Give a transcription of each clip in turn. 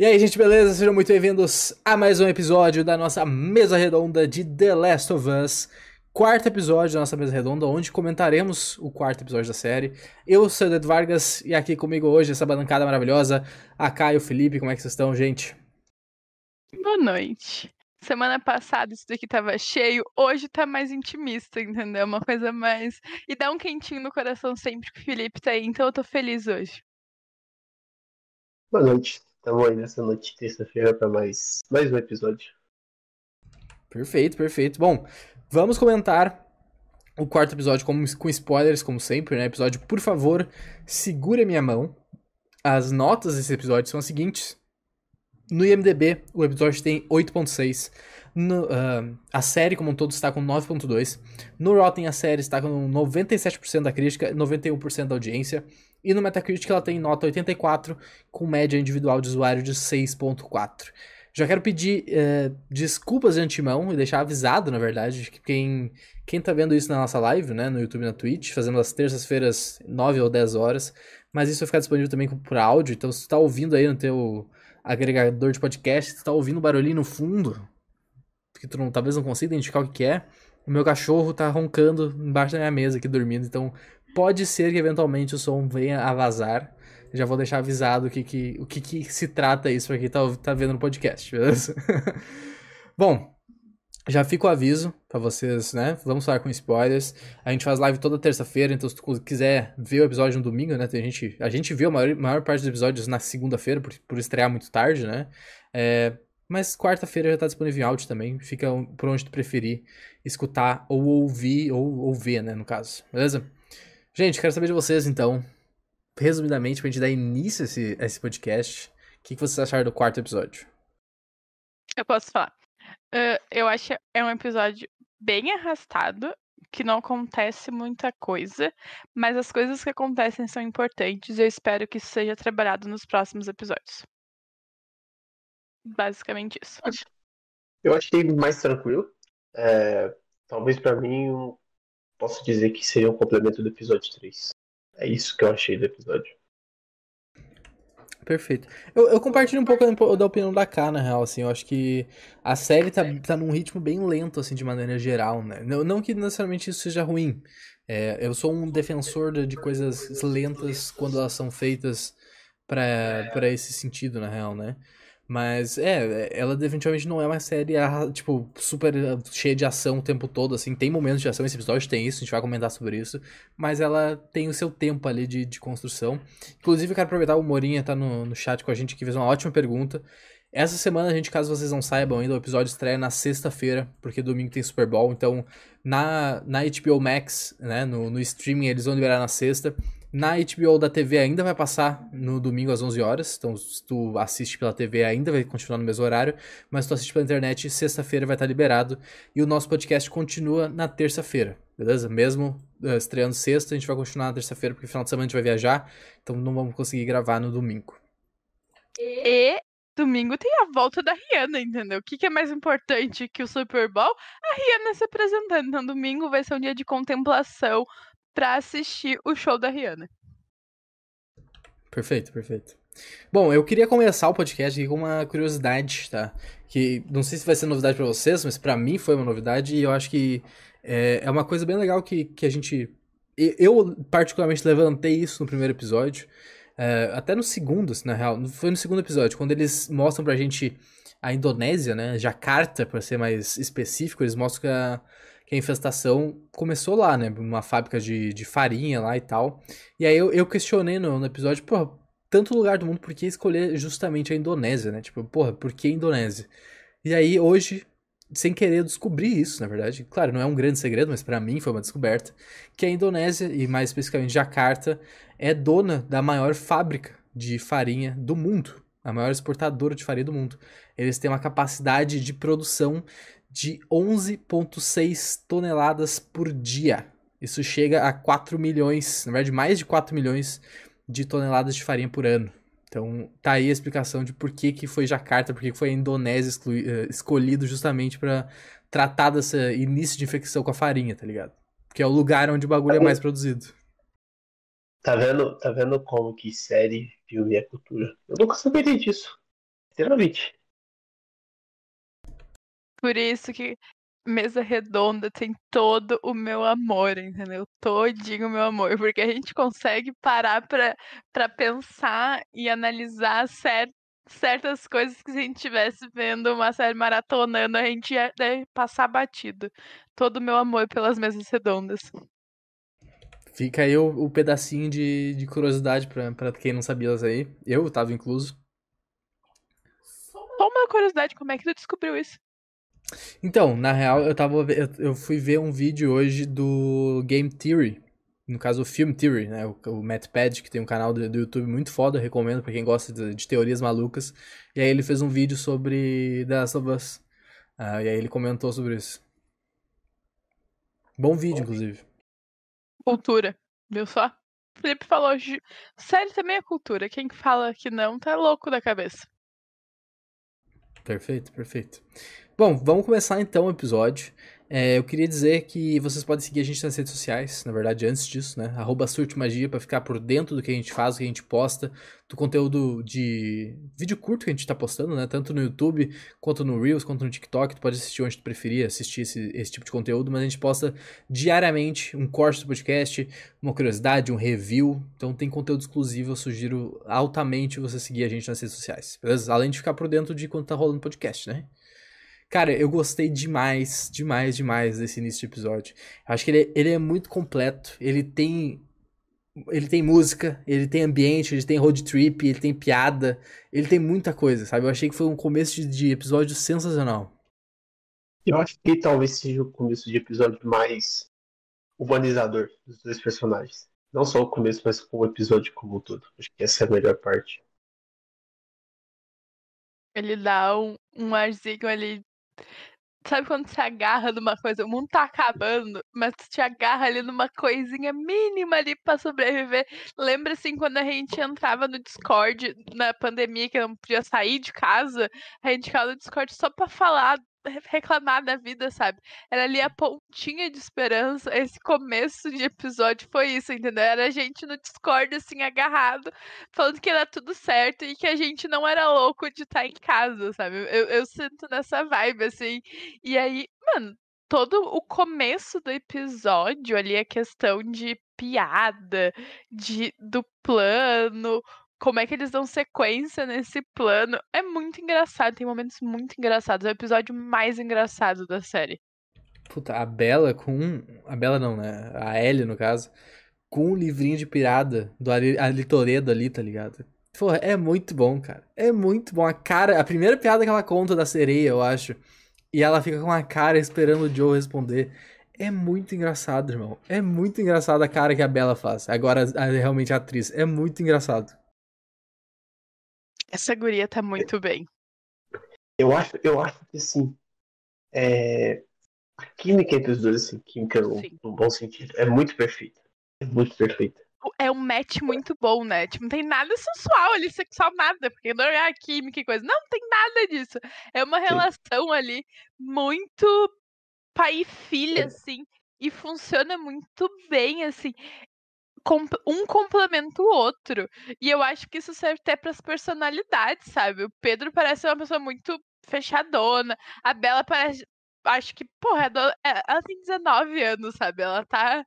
E aí, gente, beleza? Sejam muito bem-vindos a mais um episódio da nossa mesa redonda de The Last of Us. Quarto episódio da nossa mesa redonda, onde comentaremos o quarto episódio da série. Eu sou o Ed Vargas e aqui comigo hoje essa bancada maravilhosa, a Caio e o Felipe. Como é que vocês estão, gente? Boa noite. Semana passada isso daqui tava cheio, hoje tá mais intimista, entendeu? Uma coisa mais. E dá um quentinho no coração sempre que o Felipe tá aí, então eu tô feliz hoje. Boa noite. Estamos aí nessa noite terça-feira para mais, mais um episódio. Perfeito, perfeito. Bom, vamos comentar o quarto episódio com, com spoilers, como sempre, né? Episódio, por favor, segure a minha mão. As notas desse episódio são as seguintes. No IMDB, o episódio tem 8.6. Uh, a série como um todo está com 9.2. No Rotten, a série está com 97% da crítica e 91% da audiência. E no Metacritic ela tem nota 84, com média individual de usuário de 6.4. Já quero pedir uh, desculpas de antemão e deixar avisado, na verdade, que quem, quem tá vendo isso na nossa live, né, no YouTube e na Twitch, fazendo as terças-feiras 9 ou 10 horas, mas isso vai ficar disponível também por áudio, então se tu tá ouvindo aí no teu agregador de podcast, tu tá ouvindo barulhinho no fundo, que tu não, talvez não consiga identificar o que, que é, o meu cachorro tá roncando embaixo da minha mesa aqui dormindo, então pode ser que eventualmente o som venha a vazar. Já vou deixar avisado o que, que, o que, que se trata isso quem tá, tá vendo no podcast, beleza? Bom, já fica o aviso para vocês, né? Vamos falar com spoilers. A gente faz live toda terça-feira, então se tu quiser ver o episódio no domingo, né? Tem gente, a gente viu a maior, maior parte dos episódios na segunda-feira, por, por estrear muito tarde, né? É, mas quarta-feira já tá disponível em áudio também. Fica por onde tu preferir escutar ou ouvir, ou, ou ver, né? No caso, beleza? Gente, quero saber de vocês então, resumidamente, pra gente dar início a esse, a esse podcast, o que, que vocês acharam do quarto episódio? Eu posso falar. Uh, eu acho que é um episódio bem arrastado, que não acontece muita coisa, mas as coisas que acontecem são importantes e eu espero que isso seja trabalhado nos próximos episódios. Basicamente isso. Eu achei mais tranquilo. É, talvez para mim posso dizer que seria um complemento do episódio 3. É isso que eu achei do episódio. Perfeito. Eu, eu compartilho um pouco da opinião da K, na real, assim, eu acho que a série tá, tá num ritmo bem lento, assim, de maneira geral, né? Não, não que necessariamente isso seja ruim. É, eu sou um defensor de, de coisas lentas quando elas são feitas para esse sentido, na real, né? Mas é, ela definitivamente não é uma série, ah, tipo, super ah, cheia de ação o tempo todo, assim. Tem momentos de ação, esse episódio tem isso, a gente vai comentar sobre isso. Mas ela tem o seu tempo ali de, de construção. Inclusive, eu quero aproveitar, o Morinha tá no, no chat com a gente que fez uma ótima pergunta. Essa semana, a gente, caso vocês não saibam ainda, o episódio estreia na sexta-feira, porque domingo tem Super Bowl. Então, na, na HBO Max, né, no, no streaming, eles vão liberar na sexta. Na HBO da TV ainda vai passar no domingo às 11 horas. Então, se tu assiste pela TV, ainda vai continuar no mesmo horário. Mas se tu assiste pela internet, sexta-feira vai estar liberado. E o nosso podcast continua na terça-feira, beleza? Mesmo uh, estreando sexta, a gente vai continuar na terça-feira, porque final de semana a gente vai viajar. Então, não vamos conseguir gravar no domingo. E domingo tem a volta da Rihanna, entendeu? O que, que, é mais importante que o Super Bowl? A Rihanna se apresentando. Então, domingo vai ser um dia de contemplação para assistir o show da Rihanna. Perfeito, perfeito. Bom, eu queria começar o podcast aqui com uma curiosidade, tá? Que não sei se vai ser novidade para vocês, mas para mim foi uma novidade e eu acho que é, é uma coisa bem legal que, que a gente. Eu, particularmente, levantei isso no primeiro episódio. É, até no segundo, na real. Foi no segundo episódio, quando eles mostram pra gente a Indonésia, né? Jakarta, para ser mais específico, eles mostram que a, que a infestação começou lá, né? Uma fábrica de, de farinha lá e tal. E aí eu, eu questionei no, no episódio, porra, tanto lugar do mundo, por que escolher justamente a Indonésia, né? Tipo, porra, por que Indonésia? E aí hoje, sem querer, eu descobri isso, na verdade. Claro, não é um grande segredo, mas para mim foi uma descoberta. Que a Indonésia, e mais especificamente Jakarta, é dona da maior fábrica de farinha do mundo. A maior exportadora de farinha do mundo. Eles têm uma capacidade de produção de 11,6 toneladas por dia. Isso chega a 4 milhões, na verdade, mais de 4 milhões de toneladas de farinha por ano. Então, tá aí a explicação de por que, que foi Jakarta, por que, foi a Indonésia exclui, uh, escolhido justamente para tratar desse início de infecção com a farinha, tá ligado? Porque é o lugar onde o bagulho é mais produzido. Tá vendo, tá vendo como que série, filme é cultura? Eu nunca saberia disso. Literalmente. Por isso que mesa redonda tem todo o meu amor, entendeu? Todinho o meu amor, porque a gente consegue parar pra, pra pensar e analisar cer certas coisas que se a gente estivesse vendo uma série maratonando, a gente ia deve passar batido. Todo o meu amor pelas mesas redondas. Fica aí o, o pedacinho de, de curiosidade pra, pra quem não sabia isso aí. Eu tava incluso. Só uma curiosidade, como é que tu descobriu isso? Então, na real, eu tava. Eu, eu fui ver um vídeo hoje do Game Theory. No caso, o Film Theory, né? O, o Matt Pad, que tem um canal do, do YouTube muito foda, recomendo pra quem gosta de, de, teorias malucas. E aí ele fez um vídeo sobre The Last of Us. Ah, e aí ele comentou sobre isso. Bom vídeo, inclusive. Cultura, viu só? O Felipe falou, série também é cultura. Quem fala que não tá louco da cabeça. Perfeito, perfeito. Bom, vamos começar então o episódio. É, eu queria dizer que vocês podem seguir a gente nas redes sociais, na verdade, antes disso, né? Arroba Surtmagia para ficar por dentro do que a gente faz, do que a gente posta, do conteúdo de vídeo curto que a gente tá postando, né? Tanto no YouTube, quanto no Reels, quanto no TikTok. Tu pode assistir onde tu preferir assistir esse, esse tipo de conteúdo, mas a gente posta diariamente um corte do podcast, uma curiosidade, um review. Então tem conteúdo exclusivo, eu sugiro altamente você seguir a gente nas redes sociais, beleza? Além de ficar por dentro de quando tá rolando podcast, né? Cara, eu gostei demais, demais, demais desse início de episódio. Acho que ele, ele é muito completo. Ele tem. Ele tem música, ele tem ambiente, ele tem road trip, ele tem piada, ele tem muita coisa, sabe? Eu achei que foi um começo de, de episódio sensacional. Eu acho que talvez seja o começo de episódio mais humanizador dos dois personagens. Não só o começo, mas o episódio como um todo. Acho que essa é a melhor parte. Ele dá um, um arzinho ali Sabe quando você agarra numa coisa, o mundo tá acabando, mas tu te agarra ali numa coisinha mínima ali pra sobreviver. Lembra assim quando a gente entrava no Discord na pandemia, que não podia sair de casa, a gente ficava no Discord só pra falar reclamar da vida, sabe? Era ali a pontinha de esperança. Esse começo de episódio foi isso, entendeu? Era a gente no Discord, assim, agarrado, falando que era tudo certo e que a gente não era louco de estar em casa, sabe? Eu, eu sinto nessa vibe, assim. E aí, mano, todo o começo do episódio ali, a questão de piada, de do plano, como é que eles dão sequência nesse plano. É muito engraçado, tem momentos muito engraçados. É o episódio mais engraçado da série. Puta, a Bela com. A Bela não, né? A Ellie, no caso. Com um livrinho de pirada do Ali Toledo ali, tá ligado? Porra, é muito bom, cara. É muito bom. A cara. A primeira piada que ela conta da sereia, eu acho. E ela fica com a cara esperando o Joe responder. É muito engraçado, irmão. É muito engraçado a cara que a Bela faz. Agora, a, realmente a atriz. É muito engraçado. Essa guria tá muito bem. Eu acho, eu acho que assim. É... A química entre os dois, assim, química no, no, bom sentido, é muito perfeita. É muito perfeita. É um match muito bom, né? Tipo, não tem nada sensual ali, sexual, nada, porque não é a química e coisa. Não, não tem nada disso. É uma relação Sim. ali muito pai e filha, é. assim, e funciona muito bem, assim um complementa o outro. E eu acho que isso serve até para as personalidades, sabe? O Pedro parece uma pessoa muito fechadona. A Bela parece. Acho que, porra, é, ela tem 19 anos, sabe? Ela tá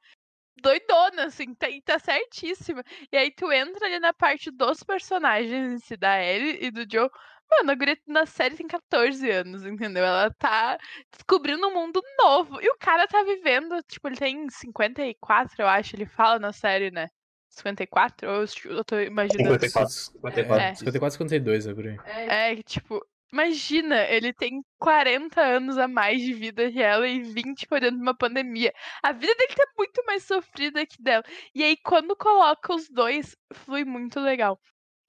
doidona, assim, tá, tá certíssima. E aí tu entra ali na parte dos personagens, da Ellie e do Joe. Mano, a guria na série tem 14 anos, entendeu? Ela tá descobrindo um mundo novo. E o cara tá vivendo, tipo, ele tem 54, eu acho, ele fala na série, né? 54? Ou eu tô imaginando. 54, 54. É. 54, 52, é por aí. É, tipo, imagina, ele tem 40 anos a mais de vida que ela e 20 por dentro de uma pandemia. A vida dele tá muito mais sofrida que dela. E aí, quando coloca os dois, flui muito legal.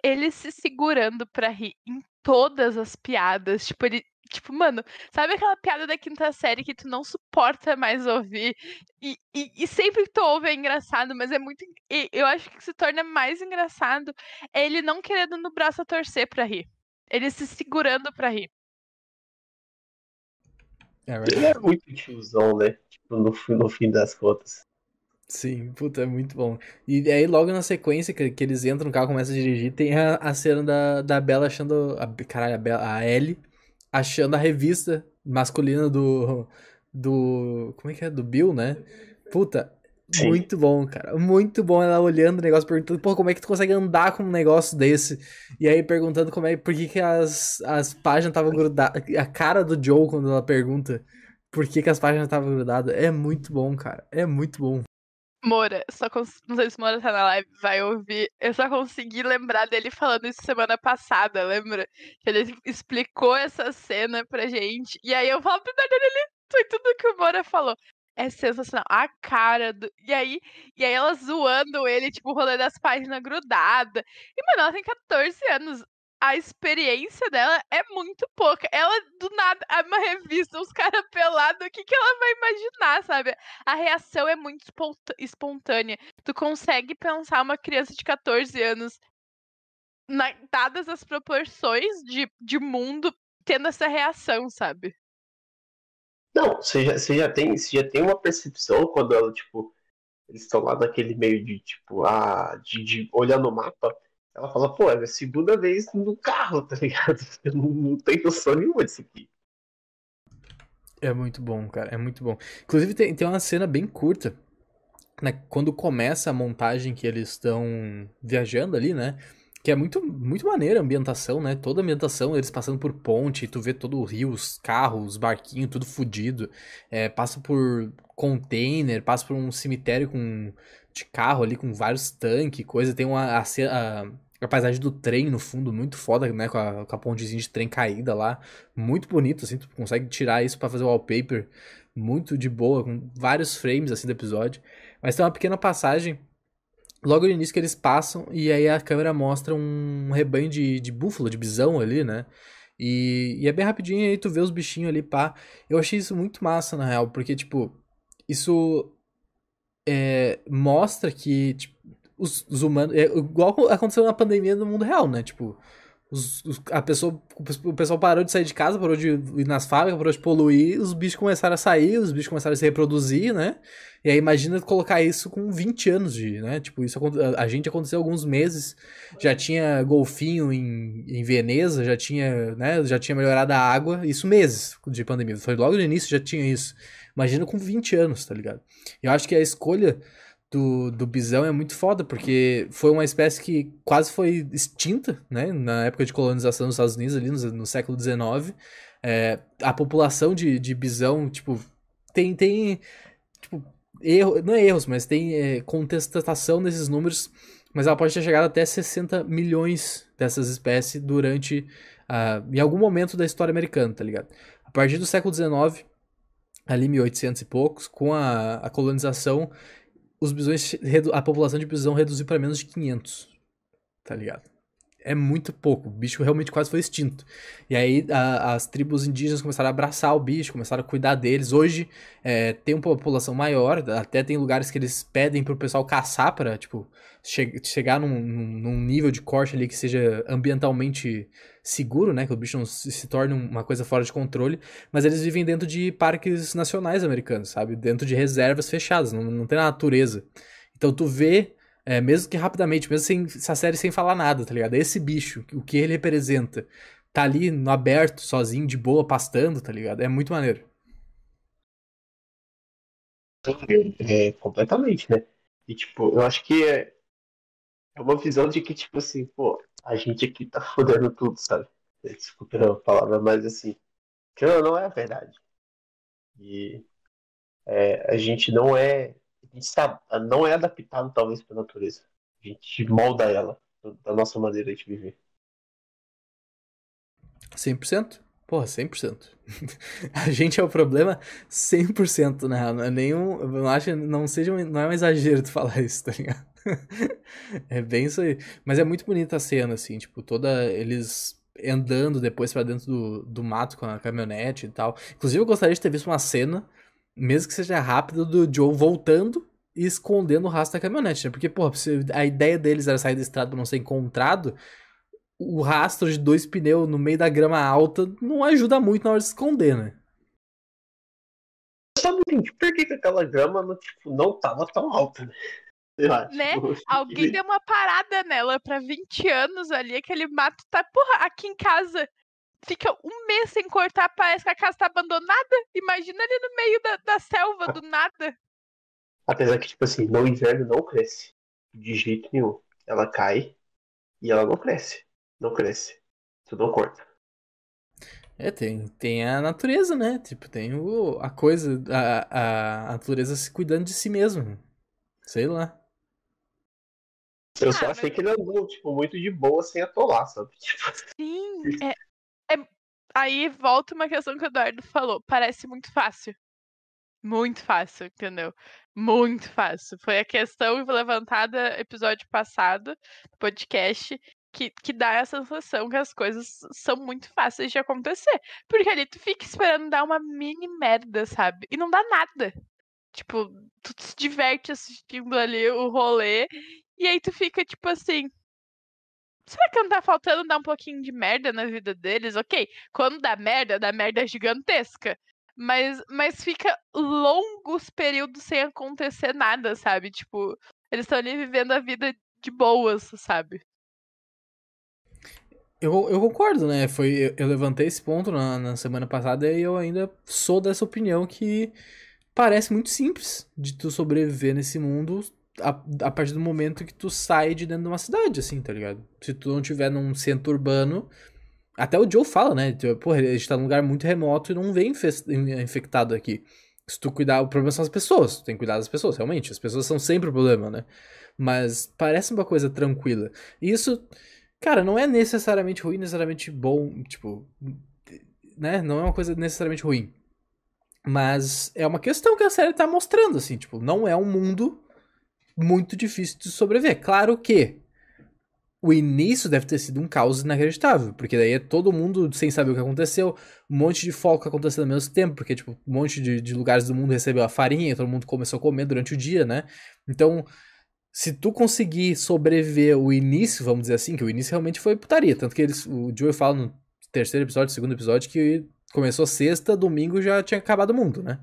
Ele se segurando pra rir em todas as piadas. Tipo, ele. Tipo, mano, sabe aquela piada da quinta série que tu não suporta mais ouvir? E, e, e sempre que tu ouve é engraçado, mas é muito. eu acho que se torna mais engraçado é ele não querendo no braço a torcer pra rir. Ele se segurando pra rir. É ele é muito tiozão, né? Tipo, no, no fim das contas. Sim, puta, é muito bom. E aí, logo na sequência que, que eles entram no carro começam a dirigir, tem a, a cena da, da Bella achando. A, caralho, a, Bella, a Ellie achando a revista masculina do. Do. Como é que é? Do Bill, né? Puta, Sim. muito bom, cara. Muito bom ela olhando o negócio, perguntando, pô, como é que tu consegue andar com um negócio desse? E aí perguntando como é, por que, que as, as páginas estavam grudadas. A cara do Joe quando ela pergunta por que, que as páginas estavam grudadas. É muito bom, cara. É muito bom. Moura, só cons... não sei se Moura tá na live, vai ouvir. Eu só consegui lembrar dele falando isso semana passada, lembra? Que ele explicou essa cena pra gente. E aí eu falo pro dele, foi tudo que o Moura falou. É sensacional. A cara do. E aí, e aí ela zoando ele, tipo, rolando as páginas grudada. E, mano, ela tem 14 anos a experiência dela é muito pouca. Ela, do nada, é uma revista, os caras pelados, o que, que ela vai imaginar, sabe? A reação é muito espontânea. Tu consegue pensar uma criança de 14 anos, na, dadas as proporções de, de mundo, tendo essa reação, sabe? Não, você já, você já, tem, você já tem uma percepção quando ela, tipo, eles estão lá naquele meio de, tipo, ah, de, de olhar no mapa ela fala, pô, é a segunda vez no carro, tá ligado? Eu não, não tenho noção nenhuma disso aqui. É muito bom, cara, é muito bom. Inclusive tem, tem uma cena bem curta, né? Quando começa a montagem que eles estão viajando ali, né? Que é muito, muito maneira a ambientação, né? Toda a ambientação, eles passando por ponte, tu vê todo o rio, os carros, os barquinhos, tudo fodido. É, passa por container, passa por um cemitério com de carro ali com vários tanques, coisa. Tem uma, a, a, a, paisagem do trem no fundo, muito foda, né? Com a, com a pontezinha de trem caída lá. Muito bonito, assim. Tu consegue tirar isso para fazer wallpaper muito de boa, com vários frames, assim, do episódio. Mas tem uma pequena passagem logo no início que eles passam e aí a câmera mostra um rebanho de, de búfalo, de bisão ali, né? E, e é bem rapidinho aí tu vê os bichinhos ali, pá. Eu achei isso muito massa, na real, porque, tipo, isso é, mostra que tipo, os, os, humanos. É, igual aconteceu na pandemia no mundo real, né? Tipo, os, os, a pessoa, o pessoal parou de sair de casa, parou de ir nas fábricas, parou de poluir, os bichos começaram a sair, os bichos começaram a se reproduzir, né? E aí imagina colocar isso com 20 anos de, né? Tipo, isso a, a gente aconteceu alguns meses, já tinha golfinho em, em Veneza, já tinha, né, já tinha melhorado a água, isso meses de pandemia. Foi logo no início já tinha isso. Imagina com 20 anos, tá ligado? Eu acho que a escolha do, do bisão é muito foda, porque foi uma espécie que quase foi extinta, né? Na época de colonização dos Estados Unidos, ali no, no século XIX. É, a população de, de bisão, tipo, tem, tem tipo, erro, não é erros, mas tem é, contestação nesses números, mas ela pode ter chegado até 60 milhões dessas espécies durante, uh, em algum momento da história americana, tá ligado? A partir do século XIX, ali 1800 e poucos, com a, a colonização, os bisões, a população de bisão reduziu para menos de 500, tá ligado? É muito pouco, o bicho realmente quase foi extinto. E aí a, as tribos indígenas começaram a abraçar o bicho, começaram a cuidar deles. Hoje é, tem uma população maior, até tem lugares que eles pedem pro pessoal caçar para tipo, che chegar num, num, nível de corte ali que seja ambientalmente seguro, né? Que o bicho não se, torne uma coisa fora de controle. Mas eles vivem dentro de parques nacionais americanos, sabe? Dentro de reservas fechadas, não, não tem na natureza. Então tu vê, é, mesmo que rapidamente, mesmo sem essa série sem falar nada, tá ligado? Esse bicho, o que ele representa, tá ali no aberto, sozinho, de boa, pastando, tá ligado? É muito maneiro. É, completamente, né? E, tipo, eu acho que é, é uma visão de que, tipo assim, pô, a gente aqui tá fodendo tudo, sabe? Desculpa a palavra, mas assim, que não é a verdade. E é, a gente não é. A gente sabe, não é adaptado talvez pra natureza. A gente molda ela da nossa maneira de viver. 100%? Porra, 100%. a gente é o problema 100%, né? Não é nenhum. Não acho, não seja, não é um exagero tu falar isso, tá ligado? é bem isso aí. Mas é muito bonita a cena, assim, tipo, toda. Eles andando depois para dentro do, do mato com a caminhonete e tal. Inclusive, eu gostaria de ter visto uma cena, mesmo que seja rápida, do Joe voltando e escondendo o rastro da caminhonete, né? Porque, porra, a ideia deles era sair da estrada pra não ser encontrado. O rastro de dois pneus no meio da grama alta não ajuda muito na hora de esconder, né? só não entendi por que, que aquela grama não, tipo, não tava tão alta, né? Sei lá, Né? tipo, Alguém deu uma parada nela pra 20 anos ali, aquele mato tá. Porra, aqui em casa fica um mês sem cortar, parece que a casa tá abandonada. Imagina ali no meio da, da selva, do nada. Apesar que, tipo assim, no inverno não cresce. De jeito nenhum. Ela cai e ela não cresce. Não cresce. Tu não corta. É, tem, tem a natureza, né? Tipo, tem o, a coisa, a, a natureza se cuidando de si mesmo. Sei lá. Eu Ah, só mas- achei que ele andou, tipo, muito de boa sem atolar, sabe? Tipo, Sim, é, é- Aí volta uma questão que o Eduardo falou. Parece muito fácil. Muito fácil, entendeu? Muito fácil. Foi a questão levantada episódio passado, do podcast, que, que dá a sensação que as coisas são muito fáceis de acontecer. Porque ali tu fica esperando dar uma mini merda, sabe? E não dá nada. Tipo, tu se diverte assistindo ali o rolê, e aí tu fica tipo assim. Será que não tá faltando dar um pouquinho de merda na vida deles? Ok, quando dá merda, dá merda gigantesca. Mas, mas fica longos períodos sem acontecer nada, sabe? Tipo, eles estão ali vivendo a vida de boas, sabe? Eu, eu concordo, né? Foi, eu, levantei esse ponto na, na semana passada e eu ainda sou dessa opinião que parece muito simples de tu sobreviver nesse mundo a, a partir do momento que tu sai de dentro de uma cidade, assim, tá ligado? Se tu não tiver num centro urbano. Até o Joe fala, né? Tipo, Porra, a gente tá num lugar muito remoto e não vem infectado aqui. Se tu cuidar, o problema são as pessoas. Tu tem que cuidar das pessoas, realmente. As pessoas são sempre o problema, né? Mas parece uma coisa tranquila. E isso, cara, não é necessariamente ruim, necessariamente bom, tipo, né? Não é uma coisa necessariamente ruim. Mas é uma questão que a série tá mostrando, assim, tipo, não é um mundo muito difícil de sobreviver. Claro que o início deve ter sido um caos inacreditável, porque daí é todo mundo sem saber o que aconteceu, um monte de foco acontecendo ao mesmo tempo, porque, tipo, um monte de, de lugares do mundo recebeu a farinha, todo mundo começou a comer durante o dia, né? Então, se tu conseguir sobreviver o início, vamos dizer assim, que o início realmente foi putaria, tanto que eles, o Joey fala no terceiro episódio, segundo episódio, que começou sexta, domingo já tinha acabado o mundo, né?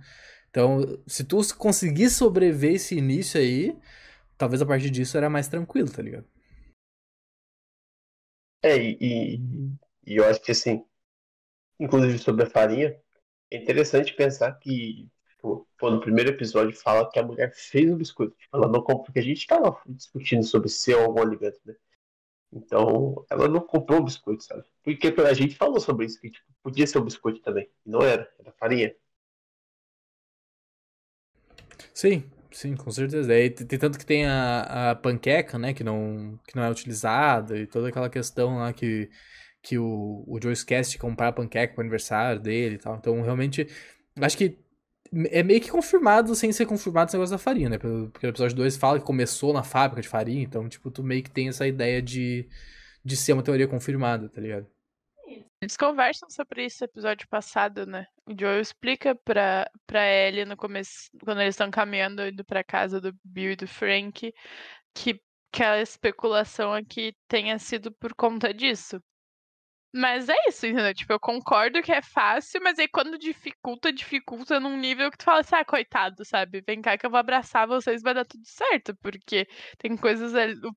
Então, se tu conseguir sobreviver esse início aí, talvez a partir disso era mais tranquilo, tá ligado? É, e, e, eu acho que assim, inclusive sobre a farinha, é interessante pensar que, tipo, pô, no primeiro episódio fala que a mulher fez o biscoito. Tipo, ela não comprou, porque a gente tava discutindo sobre ser algum alimento, né? Então, ela não comprou o biscoito, sabe? Porque a gente falou sobre isso, que tipo, podia ser o biscoito também. E não era, era farinha. Sim, sim, com certeza. Aí tem, tanto que tem a, a panqueca, né, que não, que não é utilizada e toda aquela questão lá que, que o, o Joe esquece de comprar a panqueca pro aniversário dele e tal. Então, realmente, acho que é meio que confirmado sem ser confirmado esse negócio da farinha, né? Porque o episódio 2 fala que começou na fábrica de farinha, então, tipo, tu meio que tem essa ideia de, de ser uma teoria confirmada, tá ligado? Eles conversam sobre isso no episódio passado, né? O Joel explica pra, pra Ellie no começo, quando eles estão caminhando, indo pra casa do Bill e do Frank, que, que a especulação aqui tenha sido por conta disso. Mas é isso, entendeu? Tipo, eu concordo que é fácil, mas aí quando dificulta, dificulta num nível que tu fala assim, ah, coitado, sabe? Vem cá que eu vou abraçar vocês, vai dar tudo certo, porque tem coisas ali, o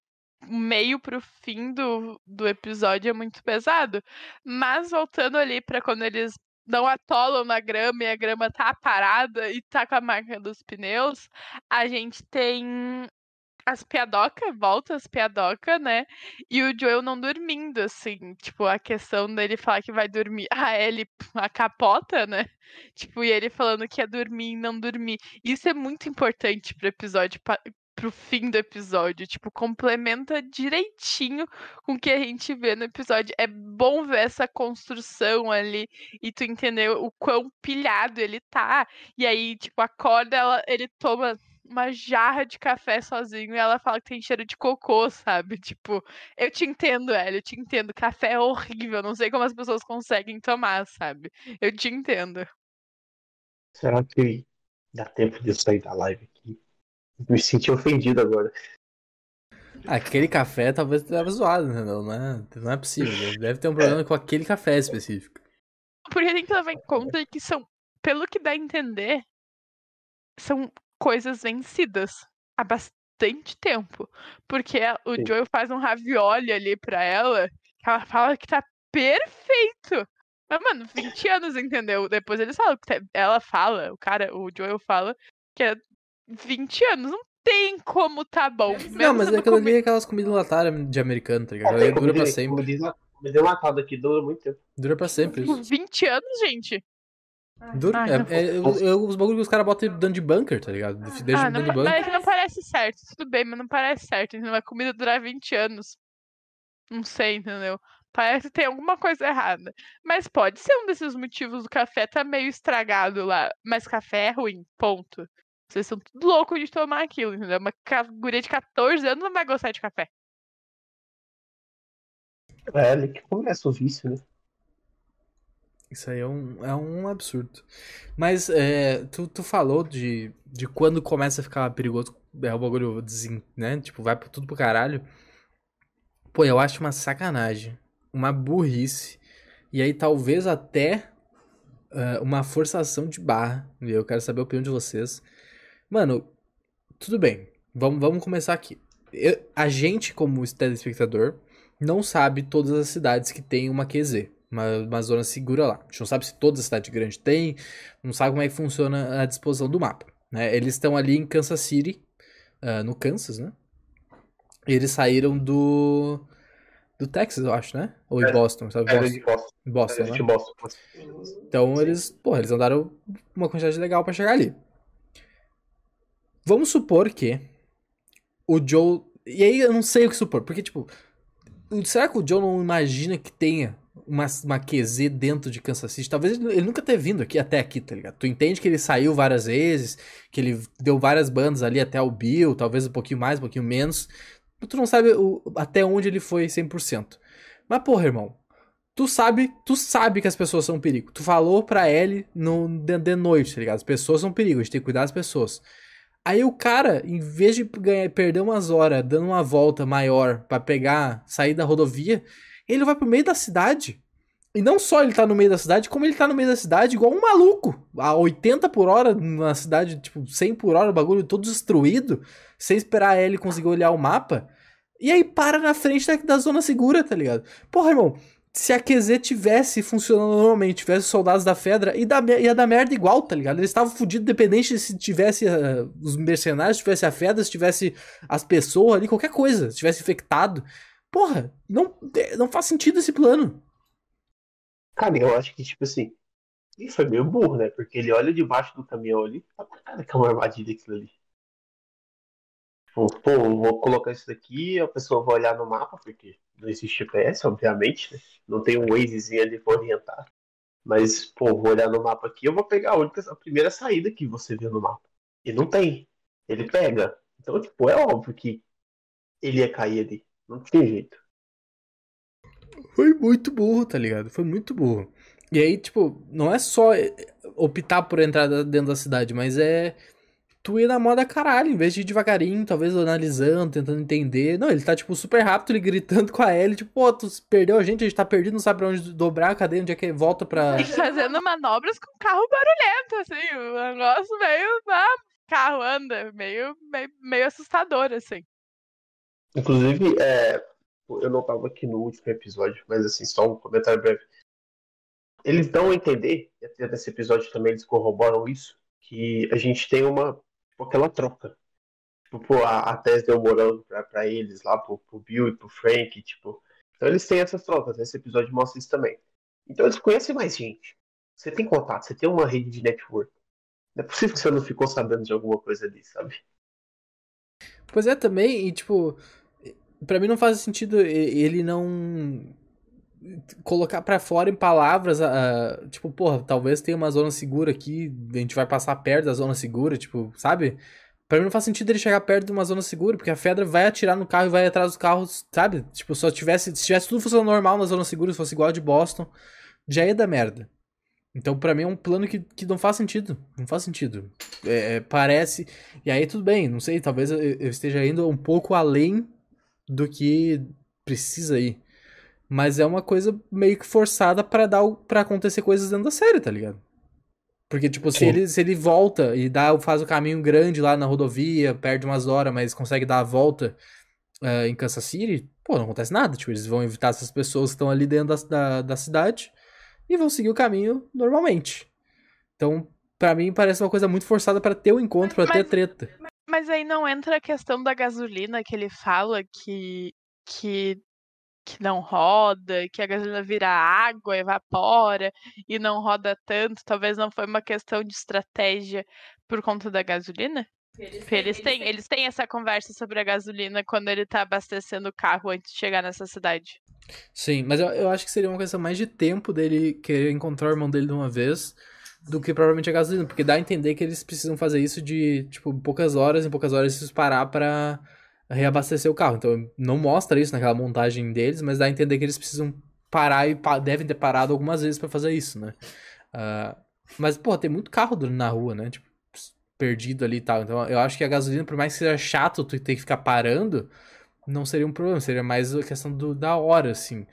meio pro fim do, do episódio é muito pesado. Mas voltando ali pra quando eles não atolam na grama e a grama tá parada e tá com a marca dos pneus, a gente tem as piadoca, volta as piadoca, né? E o Joel não dormindo, assim, tipo, a questão dele falar que vai dormir, a Ellie, a capota, né? Tipo, e ele falando que ia dormir e não dormir. Isso é muito importante pro episódio, pro fim do episódio, tipo, complementa direitinho com o que a gente vê no episódio. É bom ver essa construção ali e tu entender o quão pilhado ele tá. E aí, tipo, acorda, ela, ele toma uma jarra de café sozinho e ela fala que tem cheiro de cocô, sabe? Tipo, eu te entendo, Ellie, eu te entendo. Café é horrível, não sei como as pessoas conseguem tomar, sabe? Eu te entendo. Será que dá tempo de sair da live aqui? Me senti ofendido agora. Aquele café talvez tava zoado, entendeu? Não é, não é possível. Deve ter um problema com aquele café específico. Porque tem que levar em conta que são, pelo que dá a entender, são coisas vencidas há bastante tempo. Porque o Sim. Joel faz um ravioli ali pra ela, que ela fala que tá perfeito. Mas, mano, 20 anos, entendeu? Depois eles falam, que ela fala, o cara, o Joel fala que é 20 anos. Não tem como tá bom. Não, mas aquilo comi- ali é aquelas comidas enlatadas de americano, tá ligado? É, Ela dura pra comida, sempre. comida, comida enlatada aqui dura muito tempo. Dura pra sempre isso. 20 anos, gente. Dura, Ai, é, é, é- é os bagulhos que os caras botam dentro de bunker, tá ligado? Deixa Ah, não, de bunker. mas é que não parece certo. Tudo bem, mas não parece certo. Entendeu? A comida durar 20 anos. Não sei, entendeu? Parece que tem alguma coisa errada. Mas pode ser um desses motivos do café tá meio estragado lá. Mas café é ruim, ponto. Vocês são tudo loucos de tomar aquilo, entendeu? Uma ca- guria de 14 anos não vai gostar de café. É ali que começa o vício, né? Isso aí é um, é um absurdo. Mas é, tu, tu falou de, de quando começa a ficar perigoso, é o bagulho, desen- né? Tipo, vai pro- tudo pro caralho. Pô, eu acho uma sacanagem, uma burrice. E aí talvez até é, uma forçação de barra. Eu quero saber a opinião de vocês. Mano, tudo bem. Vamos, vamos começar aqui. Eu- a gente, como telespectador, não sabe todas as cidades que tem uma QZ, uma, uma zona segura lá. A gente não sabe se toda cidade grande tem, não sabe como é que funciona a disposição do mapa. Né? Eles estão ali em Kansas City, ah, no Kansas, né? E eles saíram do. do Texas, eu acho, né? Ou em É. Boston, sabe? Era Boston, de Boston. Boston, Era né? de Boston. Então eles, porra, eles andaram uma quantidade legal pra chegar ali. Vamos supor que o Joe. E aí eu não sei o que supor, porque, tipo, será que o Joe não imagina que tenha uma, uma QZ dentro de Kansas City? Talvez ele, ele nunca tenha vindo aqui até aqui, tá ligado? Tu entende que ele saiu várias vezes, que ele deu várias bandas ali até o Bill, talvez um pouquinho mais, um pouquinho menos. Tu não sabe o- até onde ele foi 100%. Mas, porra, irmão, tu sabe, tu sabe que as pessoas são um perigo. Tu falou pra ele no, de, de noite, tá ligado? As pessoas são um perigo, a gente tem que cuidar das pessoas. Aí o cara, em vez de ganhar, perder umas horas dando uma volta maior pra pegar, sair da rodovia, ele vai pro meio da cidade. E não só ele tá no meio da cidade, como ele tá no meio da cidade igual um maluco. A 80 por hora na cidade, tipo, 100 por hora, o bagulho todo destruído, sem esperar ele conseguir olhar o mapa. E aí para na frente da, da zona segura, tá ligado? Porra, irmão, se a QZ tivesse funcionando normalmente, tivesse soldados da Fedra, ia dar, ia dar merda igual, tá ligado? Eles estavam fodidos, independente se tivesse ah, os mercenários, se tivesse a Fedra, se tivesse as pessoas ali, qualquer coisa, se tivesse infectado. Porra, não, é, não faz sentido esse plano. Cara, eu acho que, tipo assim, ele foi meio burro, né? Porque ele olha debaixo do caminhão ali, cara que é uma armadilha aquilo ali. Pô, pô, vou colocar isso daqui, a pessoa vai olhar no mapa, porque não existe GPS, obviamente, né? Não tem um Wazezinho ali pra orientar. Mas, pô, vou olhar no mapa aqui, eu vou pegar a, única, a primeira saída que você viu no mapa. E não tem. Ele pega. Então, tipo, é óbvio que ele ia cair ali. Não tinha jeito. Foi muito burro, tá ligado? Foi muito burro. E aí, tipo, não é só optar por entrar dentro da cidade, mas é tu ir na moda caralho, em vez de ir devagarinho, talvez analisando, tentando entender. Não, ele tá, tipo, super rápido, ele gritando com a Ellie, tipo, pô, tu perdeu a gente, a gente tá perdido, não sabe pra onde dobrar, cadê, onde é que volta pra... E fazendo manobras com carro barulhento, assim. O negócio meio. Ah, carro anda. Meio, meio, meio assustador, assim. Inclusive, é, eu não estava aqui no último episódio, mas assim, só um comentário breve. Eles dão a entender, e até nesse episódio também eles corroboram isso, que a gente tem uma, tipo, aquela troca. Tipo, a, a Tess deu moral pra, pra eles lá, pro, pro Bill e pro Frank, tipo. Então eles têm essas trocas, esse episódio mostra isso também. Então eles conhecem mais gente. Você tem contato, você tem uma rede de network. Não é possível que você não ficou sabendo de alguma coisa ali, sabe? Pois é, também, e tipo, pra mim não faz sentido ele não colocar pra fora em palavras, ah, tipo, porra, talvez tenha uma zona segura aqui, a gente vai passar perto da zona segura, tipo, sabe? Pra mim não faz sentido ele chegar perto de uma zona segura, porque a Fedra vai atirar no carro e vai atrás dos carros, sabe? Tipo, só tivesse, se tivesse tudo funcionando normal na zona segura, se fosse igual a de Boston, já ia dar merda. Então, pra mim é um plano que, que não faz sentido. Não faz sentido. É, é, parece. E aí, tudo bem, não sei, talvez eu, eu esteja indo um pouco além do que precisa ir. Mas é uma coisa meio que forçada pra dar para acontecer coisas dentro da série, tá ligado? Porque, tipo, se ele, se ele volta e dá, faz o caminho grande lá na rodovia, perde umas horas, mas consegue dar a volta eh, em Kansas City, pô, não acontece nada. Tipo, eles vão evitar essas pessoas que estão ali dentro da, da, da cidade e vão seguir o caminho normalmente. Então, pra mim, parece uma coisa muito forçada pra ter o encontro, pra ter a Mas- treta. Mas aí não entra a questão da gasolina que ele fala que, que, que não roda, que a gasolina vira água, evapora e não roda tanto. Talvez não foi uma questão de estratégia por conta da gasolina? Porque eles têm, eles têm essa conversa sobre a gasolina quando ele tá abastecendo o carro antes de chegar nessa cidade. Sim, mas eu, eu acho que seria uma questão mais de tempo dele querer encontrar o irmão dele de uma vez do que provavelmente a gasolina, porque dá a entender que eles precisam fazer isso de, tipo, em poucas horas, em poucas horas eles parar pra reabastecer o carro. Então, não mostra isso naquela montagem deles, mas dá a entender que eles precisam parar e pa- devem ter parado algumas vezes pra fazer isso, né? Ah, mas, pô, tem muito carro na rua, né? Tipo, perdido ali e tal. Então, eu acho que a gasolina, por mais que seja chato tu ter que ficar parando, não seria um problema, seria mais a questão do, da hora, assim.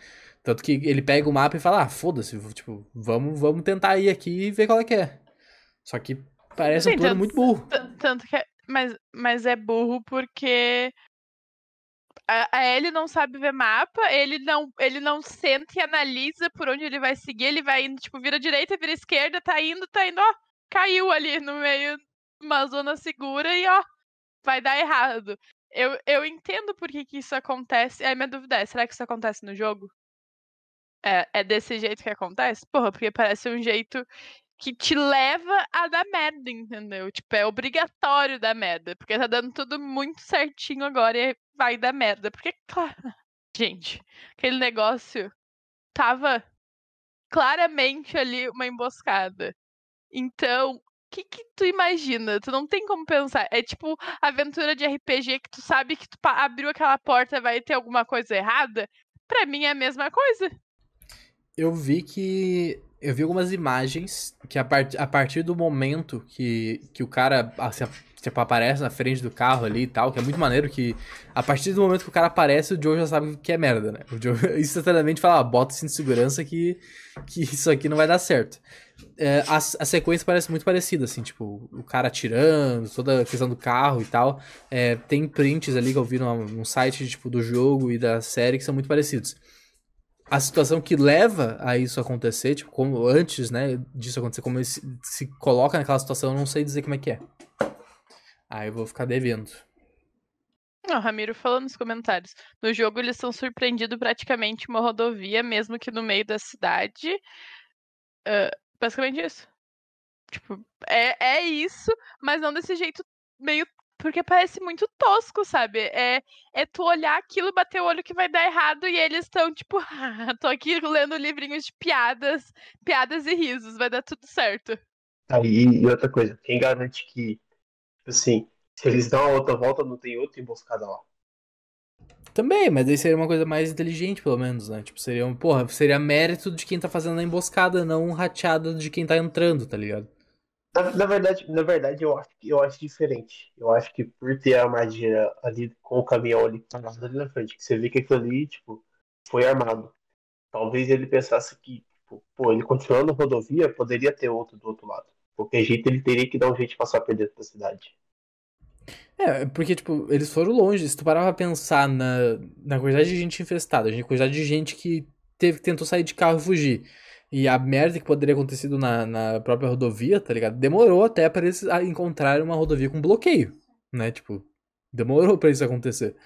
Tanto que ele pega o mapa e fala, ah, foda-se, tipo, vamos, vamos tentar ir aqui e ver qual é que é. Só que parece um Sim, plano tanto- muito burro. Tan- Tanto que. é- Mas, mas é burro porque. A, Ellie não sabe ver mapa, ele não, ele não senta e analisa por onde ele vai seguir, ele vai indo, tipo, vira direita, vira esquerda, tá indo, tá indo, ó, caiu ali no meio uma zona segura e ó, vai dar errado. Eu, eu entendo por que, que isso acontece. Aí minha dúvida é, será que isso acontece no jogo? É, é desse jeito que acontece? Porra, porque parece um jeito que te leva a dar merda, entendeu? Tipo, é obrigatório dar merda. Porque tá dando tudo muito certinho agora e vai dar merda. Porque, claro, gente, aquele negócio tava claramente ali uma emboscada. Então, o que que tu imagina? Tu não tem como pensar. É tipo aventura de RPG que tu sabe que tu abriu aquela porta vai ter alguma coisa errada. Pra mim é a mesma coisa. Eu vi que. Eu vi algumas imagens que a, part, a partir do momento que, que o cara ah, se aparece na frente do carro ali e tal, que é muito maneiro que a partir do momento que o cara aparece, o Joe já sabe que é merda, né? O Joe instantaneamente fala, ah, bota cinto de segurança que, que isso aqui não vai dar certo. É, a, a sequência parece muito parecida, assim, tipo, o cara atirando, toda a questão do carro e tal. É, tem prints ali que eu vi no site tipo, do jogo e da série que são muito parecidos a situação que leva a isso acontecer, tipo, como antes, né, disso acontecer, como ele se, se coloca naquela situação, eu não sei dizer como é que é. Aí eu vou ficar devendo. Não, Ramiro falou nos comentários. No jogo eles são surpreendidos praticamente uma rodovia, mesmo que no meio da cidade. Ah, basicamente isso. Tipo, é, é isso, mas não desse jeito meio. Porque parece muito tosco, sabe? É, é tu olhar aquilo, bater o olho que vai dar errado e eles estão tipo, ah, tô aqui lendo livrinhos de piadas, piadas e risos, vai dar tudo certo. Aí, e outra coisa, quem garante que, assim, se eles dão a outra volta, não tem outra emboscada lá? Também, mas aí seria uma coisa mais inteligente, pelo menos, né? Tipo, seria um, porra, seria mérito de quem tá fazendo a emboscada, não um rateado de quem tá entrando, tá ligado? Na, na verdade, na verdade eu, acho, que- eu acho diferente. Eu acho que por ter a armadilha ali com o caminhão ali parado ali na frente, que você vê que aquilo ali, tipo, foi armado. Talvez ele pensasse que, tipo, pô, ele continuando na rodovia, poderia ter outro do outro lado. Qualquer jeito ele teria que dar um jeito de passar por dentro da cidade. É, porque, tipo, eles foram longe. Se tu parar pra pensar na, na quantidade de gente infestada, a quantidade de gente que teve, tentou sair de carro e fugir. E a merda que poderia ter acontecido na, na própria rodovia, tá ligado? Demorou até pra eles encontrarem uma rodovia com bloqueio, né? Tipo, demorou pra isso acontecer.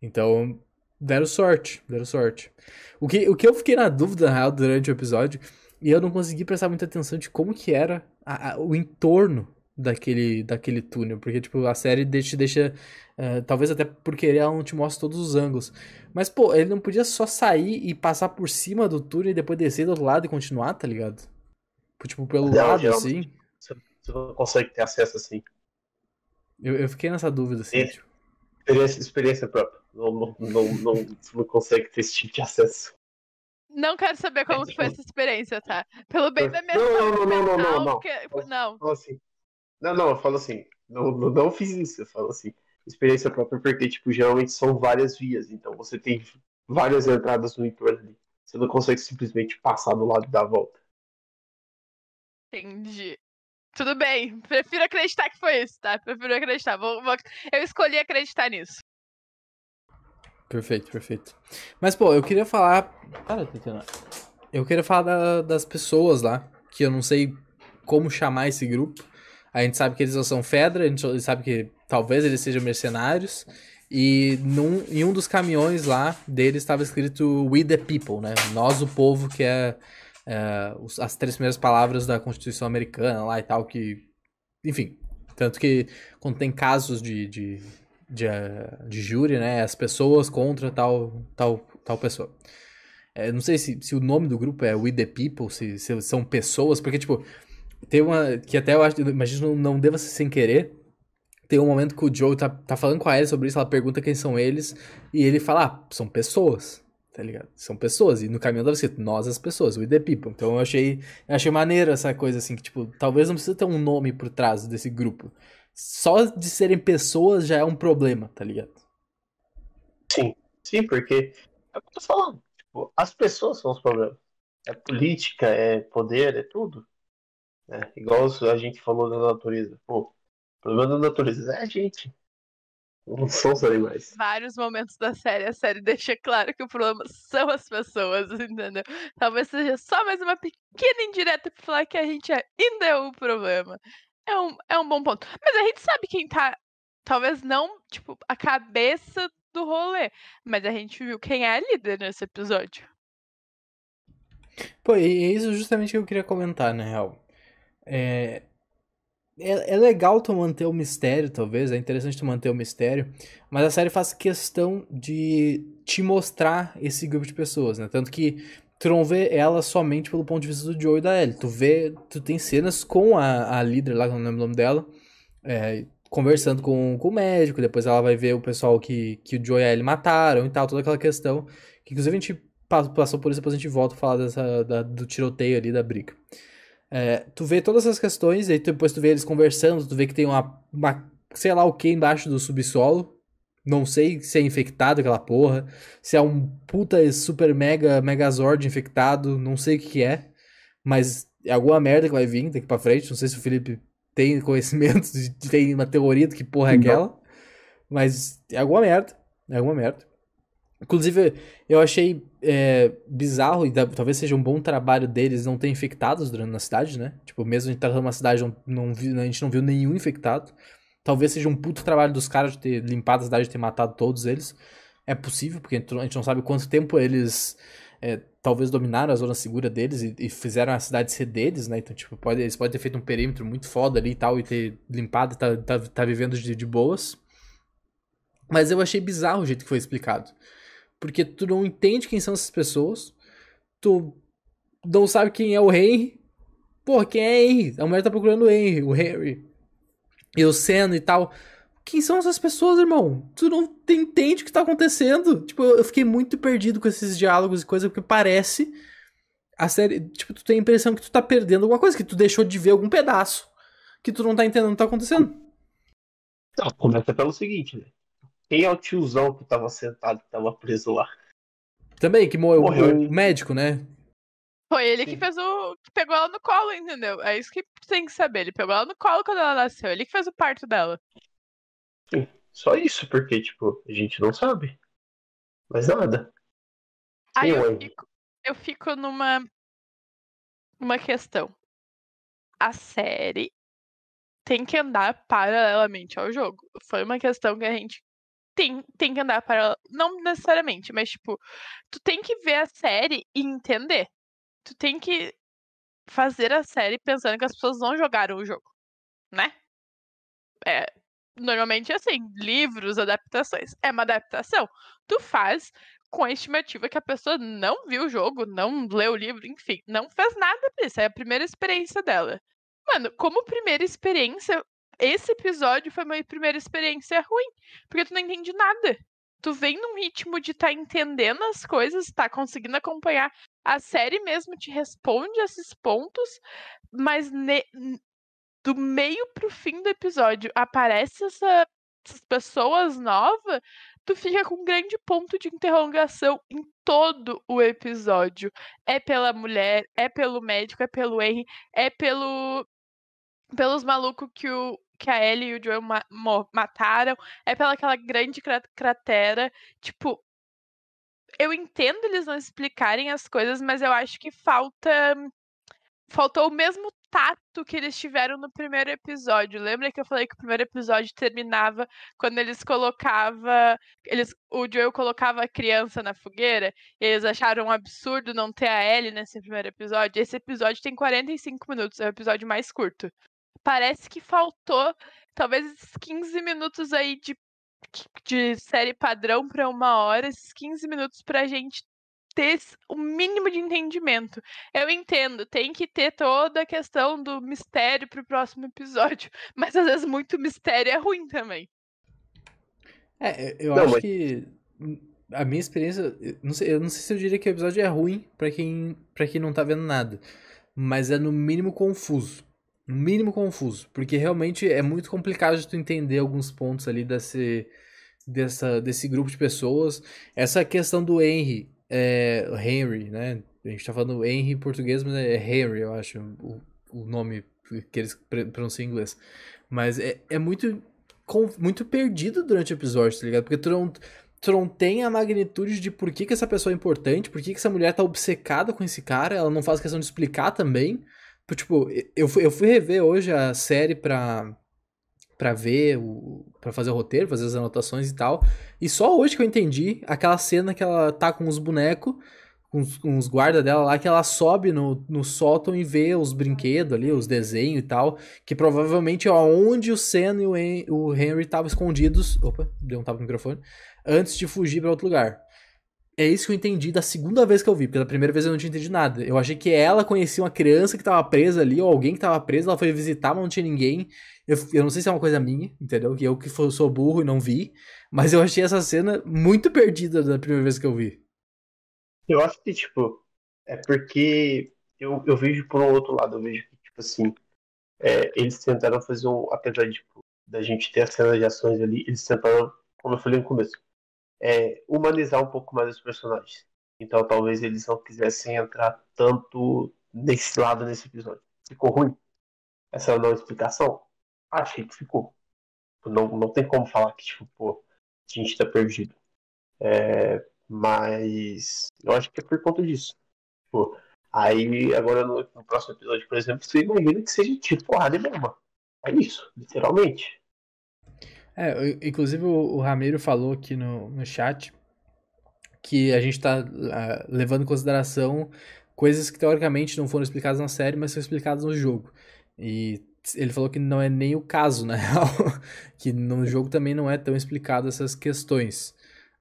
Então, deram sorte, deram sorte. O que, o que eu fiquei na dúvida, na real, durante o episódio, e eu não consegui prestar muita atenção de como que era a- a- o entorno daquele, daquele túnel, porque, tipo, a série deixa, deixa eh, talvez até porque ela não te mostra todos os ângulos. Mas, pô, ele não podia só sair e passar por cima do túnel e depois descer do outro lado e continuar, tá ligado? Tipo, pelo Não, lado, assim. Você não consegue ter acesso assim. Eu, eu fiquei nessa dúvida, assim, É. tipo. Experiência, experiência própria. Não, não, não, não, não consegue ter esse tipo de acesso. Não quero saber como foi essa experiência, tá? Pelo bem da minha Não, não, saúde não, não, não, mental, não, não. porque- Não, falo assim. Não, não, eu falo assim. Não, não, não fiz isso, eu falo assim. Experiência própria, porque, tipo, geralmente são várias vias, então você tem várias entradas no entorno ali. Você não consegue simplesmente passar do lado e dar a volta. entendi. Tudo bem. Prefiro acreditar que foi isso, tá? Prefiro acreditar. Vou, vou... Eu escolhi acreditar nisso. Perfeito, perfeito. Mas, pô, eu queria falar. Para, Tatiana. Eu queria falar da- das pessoas lá, que eu não sei como chamar esse grupo. A gente sabe que eles não são Fedra, a gente sabe que talvez eles sejam mercenários. E num, em um dos caminhões lá deles estava escrito We the People, né? Nós, o povo, que é, é, as três primeiras palavras da Constituição Americana lá e tal, que. Enfim. Tanto que quando tem casos de, de, de, eh, de júri, né? As pessoas contra tal, tal, tal pessoa. É, não sei se, se o nome do grupo é We the People, se, se são pessoas, porque, tipo, tem uma. Que até eu acho, imagino não, não deva ser sem querer. Tem um momento que o Joe tá, tá falando com a Ellie sobre isso, ela pergunta quem são eles, e ele fala, ah, são pessoas, tá ligado? São pessoas, e no caminho deve ser nós as pessoas, we the people. Então eu achei, eu achei maneiro essa coisa assim, que tipo, talvez não precisa ter um nome por trás desse grupo. Só de serem pessoas já é um problema, tá ligado? Sim, sim, porque é o que eu tô falando. Tipo, as pessoas são os problemas. É política, é poder, é tudo. né? Igual a gente falou da natureza. Pô, o problema da natureza é a gente. Não são os animais. Vários momentos da série, a série deixa claro que o problema são as pessoas, entendeu? Talvez seja só mais uma pequena indireta pra falar que a gente ainda é o problema. É um, é um bom ponto. Mas a gente sabe quem tá. Talvez não, tipo, a cabeça do rolê. Mas a gente viu quem é a líder nesse episódio. Pô, e é isso justamente que eu queria comentar, na real. É, é, é legal tu manter o mistério, talvez, é interessante tu manter o mistério, mas a série faz questão de te mostrar esse grupo de pessoas, né? Tanto que tu não vê ela somente pelo ponto de vista do Joe e da Ellie. Tu vê, tu tem cenas com a, a líder lá, que eu não lembro o nome dela, é, conversando com, com o médico, depois ela vai ver o pessoal que, que o Joe e a Ellie mataram e tal, toda aquela questão. Que inclusive a gente pa- passou por isso, depois a gente volta a falar dessa, da- do tiroteio ali, da briga. É, tu vê todas essas questões, e depois tu vê eles conversando, tu vê que tem uma, uma sei lá o que embaixo do subsolo. Não sei se é infectado aquela porra, se é um puta super mega megazord infectado, não sei o que que é, mas é alguma merda que vai vir daqui pra frente, não sei se o Felipe tem conhecimento, tem uma teoria do que porra é Não. aquela, mas é alguma merda, é alguma merda. Inclusive, eu achei é, bizarro, e talvez seja um bom trabalho deles não ter infectados durante na cidade, né? Tipo, mesmo a gente tá numa cidade, não, não vi- a gente não viu nenhum infectado. Talvez seja um puto trabalho dos caras de ter limpado a cidade, de ter matado todos eles. É possível, porque a gente não- sabe quanto tempo eles é, talvez dominaram a zona segura deles e, e fizeram a cidade ser deles, né? Então, tipo, pode, eles podem ter feito um perímetro muito foda ali e tal, e ter limpado tá, tá, tá vivendo de, de boas. Mas eu achei bizarro o jeito que foi explicado. Porque tu não entende quem são essas pessoas, tu não sabe quem é o Henry. Porra, quem é Henry? A mulher tá procurando o Henry, o Harry. E o Senna e tal. Quem são essas pessoas, irmão? Tu não te- entende o que tá acontecendo. Tipo, eu fiquei muito perdido com esses diálogos e coisa, porque parece a série. Tipo, tu tem a impressão que tu tá perdendo alguma coisa, que tu deixou de ver algum pedaço. Que tu não tá entendendo o que tá acontecendo. Começa pelo seguinte, né? Quem é o tiozão que tava sentado, que tava preso lá? Também, que morreu Morreu. o médico, né? Foi ele que Sim. fez o. que pegou ela no colo, entendeu? É isso que tem que saber. Ele pegou ela no colo quando ela nasceu. Ele que fez o parto dela. Só isso, porque, tipo, a gente não sabe. Mais nada. Aí eu fico, eu fico numa. Uma questão. A série tem que andar paralelamente ao jogo. Foi uma questão que a gente tem, tem que andar para. Não necessariamente, mas tipo, tu tem que ver a série e entender. Tu tem que fazer a série pensando que as pessoas não jogaram o jogo, né? É, normalmente é assim, livros, adaptações. É uma adaptação. Tu faz com a estimativa que a pessoa não viu o jogo, não leu o livro, enfim, não fez nada pra isso. É a primeira experiência dela. Mano, como primeira experiência, esse episódio foi uma primeira experiência ruim, porque tu não entende nada. Tu vem num ritmo de tá entendendo as coisas, tá conseguindo acompanhar. A série mesmo te responde esses pontos, mas ne- do meio pro fim do episódio aparece essa, essas pessoas novas, tu fica com um grande ponto de interrogação em todo o episódio. É pela mulher, é pelo médico, é pelo Henry, é pelo pelos malucos que, o, que a Ellie e o Joel ma mataram, é pela aquela grande cratera. Tipo, eu entendo eles não explicarem as coisas, mas eu acho que falta. Faltou o mesmo tato que eles tiveram no primeiro episódio. Lembra que eu falei que o primeiro episódio terminava quando eles colocava, eles, o Joel colocava a criança na fogueira e eles acharam um absurdo não ter a Ellie nesse primeiro episódio. Esse episódio tem 45 minutos, é o episódio mais curto. Parece que faltou talvez esses 15 minutos aí de de série padrão para uma hora, esses 15 minutos pra gente ter o mínimo de entendimento. Eu entendo, tem que ter toda a questão do mistério pro próximo episódio, mas às vezes muito mistério é ruim também. É, eu não, acho mas... que a minha experiência, não sei, eu não sei se eu diria que o episódio é ruim para quem para quem não tá vendo nada, mas é no mínimo confuso no mínimo confuso, porque realmente é muito complicado de tu entender alguns pontos ali desse, dessa, desse grupo de pessoas. Essa questão do Henry, é, Henry, né? A gente tá falando Henry em português, mas é Henry, eu acho, o, o nome que eles pronunciam em inglês. Mas é, é muito, muito perdido durante o episódio, tá ligado? Porque tu não, tu não tem a magnitude de por que, que essa pessoa é importante, por que, que essa mulher tá obcecada com esse cara, ela não faz questão de explicar também. Tipo, eu fui, eu fui rever hoje a série pra, pra ver, o, pra fazer o roteiro, fazer as anotações e tal. E só hoje que eu entendi aquela cena que ela tá com os bonecos, com os, com os guardas dela lá, que ela sobe no, no sótão e vê os brinquedos ali, os desenhos e tal. Que provavelmente é onde o Sam e o Henry estavam escondidos. Opa, deu um tapa no microfone. Antes de fugir para outro lugar. É isso que eu entendi da segunda vez que eu vi, porque da primeira vez eu não tinha entendido nada. Eu achei que ela conhecia uma criança que tava presa ali, ou alguém que tava preso, ela foi visitar, mas não tinha ninguém. Eu, eu não sei se é uma coisa minha, entendeu? Que eu que sou burro e não vi. Mas eu achei essa cena muito perdida da primeira vez que eu vi. Eu acho que, tipo, é porque eu, eu vejo por um outro lado, eu vejo que, tipo assim, é, eles tentaram fazer um. Apesar de, tipo, da gente ter a cena de ações ali, eles tentaram, como eu falei no começo, é, humanizar um pouco mais os personagens. Então talvez eles não quisessem entrar tanto nesse lado nesse episódio. Ficou ruim? Essa não explicação? Achei que ficou. Não, não tem como falar que, tipo, pô, a gente tá perdido. É, mas eu acho que é por conta disso. Pô, aí, agora no, no, próximo episódio, por exemplo, você imagina que seja tipo porrada mesmo. É isso, literalmente. É, inclusive o, Ramiro falou aqui no, no chat que a gente está uh, ah, levando em consideração coisas que teoricamente não foram explicadas na série, mas são explicadas no jogo. E ele falou que não é nem o caso, na real, que no jogo também não é tão explicado essas questões.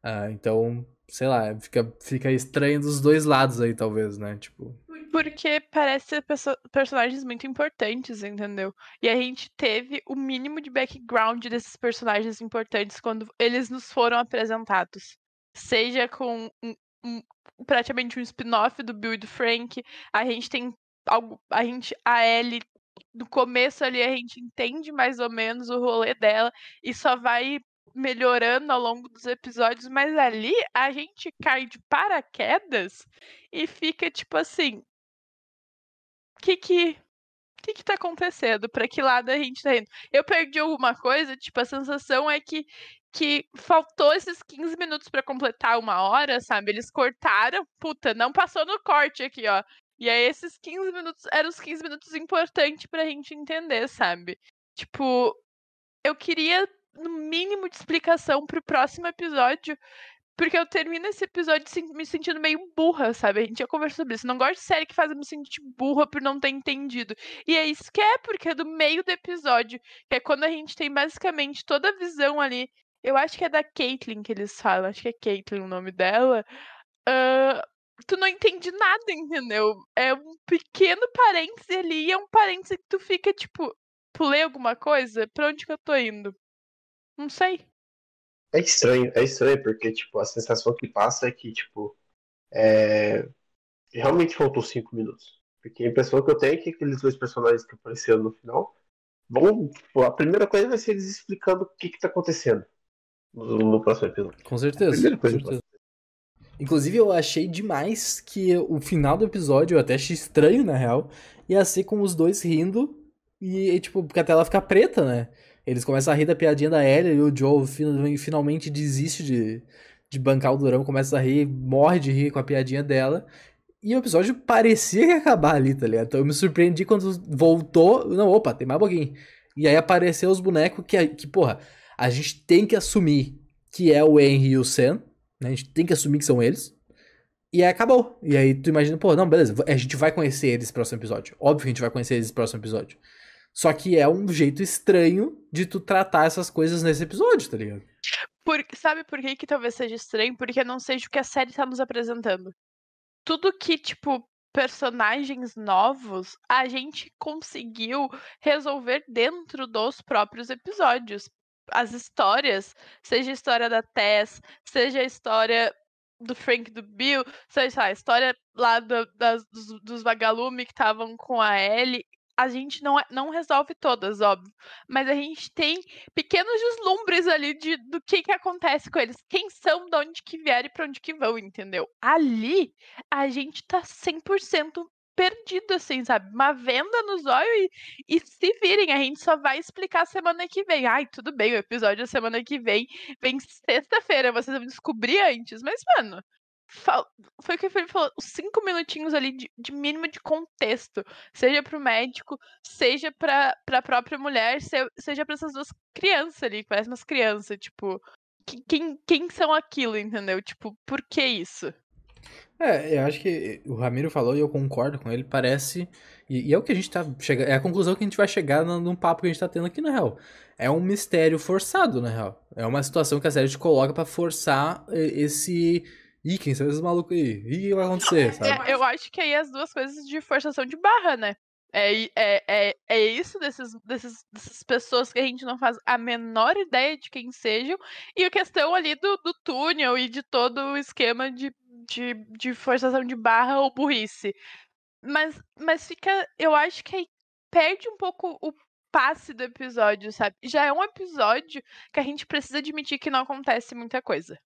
Uh, então, sei lá, fica, fica estranho dos dois lados aí, talvez, né? Tipo. Porque parece ser personagens muito importantes, entendeu? E a gente teve o mínimo de background desses personagens importantes quando eles nos foram apresentados. Seja com um, um, praticamente um spin-off do Bill e do Frank, a gente tem algo. A gente. A Ellie no começo ali a gente entende mais ou menos o rolê dela e só vai melhorando ao longo dos episódios, mas ali a gente cai de paraquedas e fica tipo assim, que que que que tá acontecendo? Para que lado a gente tá indo? Eu perdi alguma coisa? Tipo, a sensação é que que faltou esses 15 minutos para completar uma hora, sabe? Eles cortaram, puta, não passou no corte aqui, ó. E aí esses 15 minutos eram os 15 minutos importantes pra gente entender, sabe? Tipo, eu queria no mínimo de explicação pro próximo episódio, porque eu termino esse episódio me sentindo meio burra, sabe? A gente já conversou sobre isso. Não gosto de série que faz eu me sentir burra por não ter entendido. E é isso que é, porque é do meio do episódio, que é quando a gente tem basicamente toda a visão ali. Eu acho que é da Caitlyn que eles falam, acho que é Caitlyn o nome dela. Uh, tu não entende nada, entendeu? É um pequeno parêntese ali, e é um parêntese que tu fica tipo, pulei alguma coisa? Pra onde que eu tô indo? Não sei. É estranho, é estranho, porque, tipo, a sensação que passa é que, tipo, é... realmente faltou cinco minutos. Porque a impressão que eu tenho é que aqueles dois personagens que apareceram no final vão. Tipo, a primeira coisa vai ser eles explicando o que, que tá acontecendo no, no próximo episódio. Com certeza. Com certeza. Inclusive, eu achei demais que o final do episódio, eu até achei estranho, na real, ia ser com os dois rindo e, e, tipo, porque a tela fica preta, né? Eles começam a rir da piadinha da Ellie e o Joe finalmente desiste de, de bancar o Durão, começa a rir, morre de rir com a piadinha dela. E o episódio parecia que ia acabar ali, tá ligado? Então eu me surpreendi quando voltou. Não, opa, tem mais um pouquinho. E aí apareceu os bonecos que, que, porra, a gente tem que assumir que é o Henry e o Sam. Né? A gente tem que assumir que são eles. E aí acabou. E aí tu imagina, pô, não, beleza, a gente vai conhecer eles no próximo episódio. Óbvio que a gente vai conhecer eles no próximo episódio. Só que é um jeito estranho de tu tratar essas coisas nesse episódio, tá ligado? Por, sabe por que, que talvez seja estranho? Porque não seja o que a série tá nos apresentando. Tudo que, tipo, personagens novos, a gente conseguiu resolver dentro dos próprios episódios. As histórias, seja a história da Tess, seja a história do Frank do Bill, seja a história lá do, das, dos, dos vagalumes que estavam com a Ellie, a gente não, é, não resolve todas, óbvio. Mas a gente tem pequenos deslumbres ali de, do que, que acontece com eles. Quem são, de onde que vieram e pra onde que vão, entendeu? Ali, a gente tá 100% perdido, assim, sabe? Uma venda nos olhos e, e se virem, a gente só vai explicar semana que vem. Ai, tudo bem, o episódio da semana que vem vem sexta-feira, vocês vão descobrir antes. Mas, mano, foi o que o Felipe falou, cinco minutinhos ali de, de mínimo de contexto, seja pro médico, seja pra, pra própria mulher, se, seja pra essas duas crianças ali, que parecem umas crianças, tipo, quem, quem são aquilo, entendeu? Tipo, por que isso? É, eu acho que o Ramiro falou e eu concordo com ele, parece. E, e é o que a gente tá. Chega, é a conclusão que a gente vai chegar num papo que a gente tá tendo aqui, na real. É um mistério forçado, na real. É uma situação que a série te coloca para forçar esse Ih, quem são esses malucos aí? Ih, o que vai acontecer, sabe? É, eu acho que aí as duas coisas de forçação de barra, né? É, é, é, é isso desses, desses, dessas pessoas que a gente não faz a menor ideia de quem sejam. E a questão ali do, do túnel e de todo o esquema de, de, de forçação de barra ou burrice. Mas, mas fica. Eu acho que aí perde um pouco o passe do episódio, sabe? Já é um episódio que a gente precisa admitir que não acontece muita coisa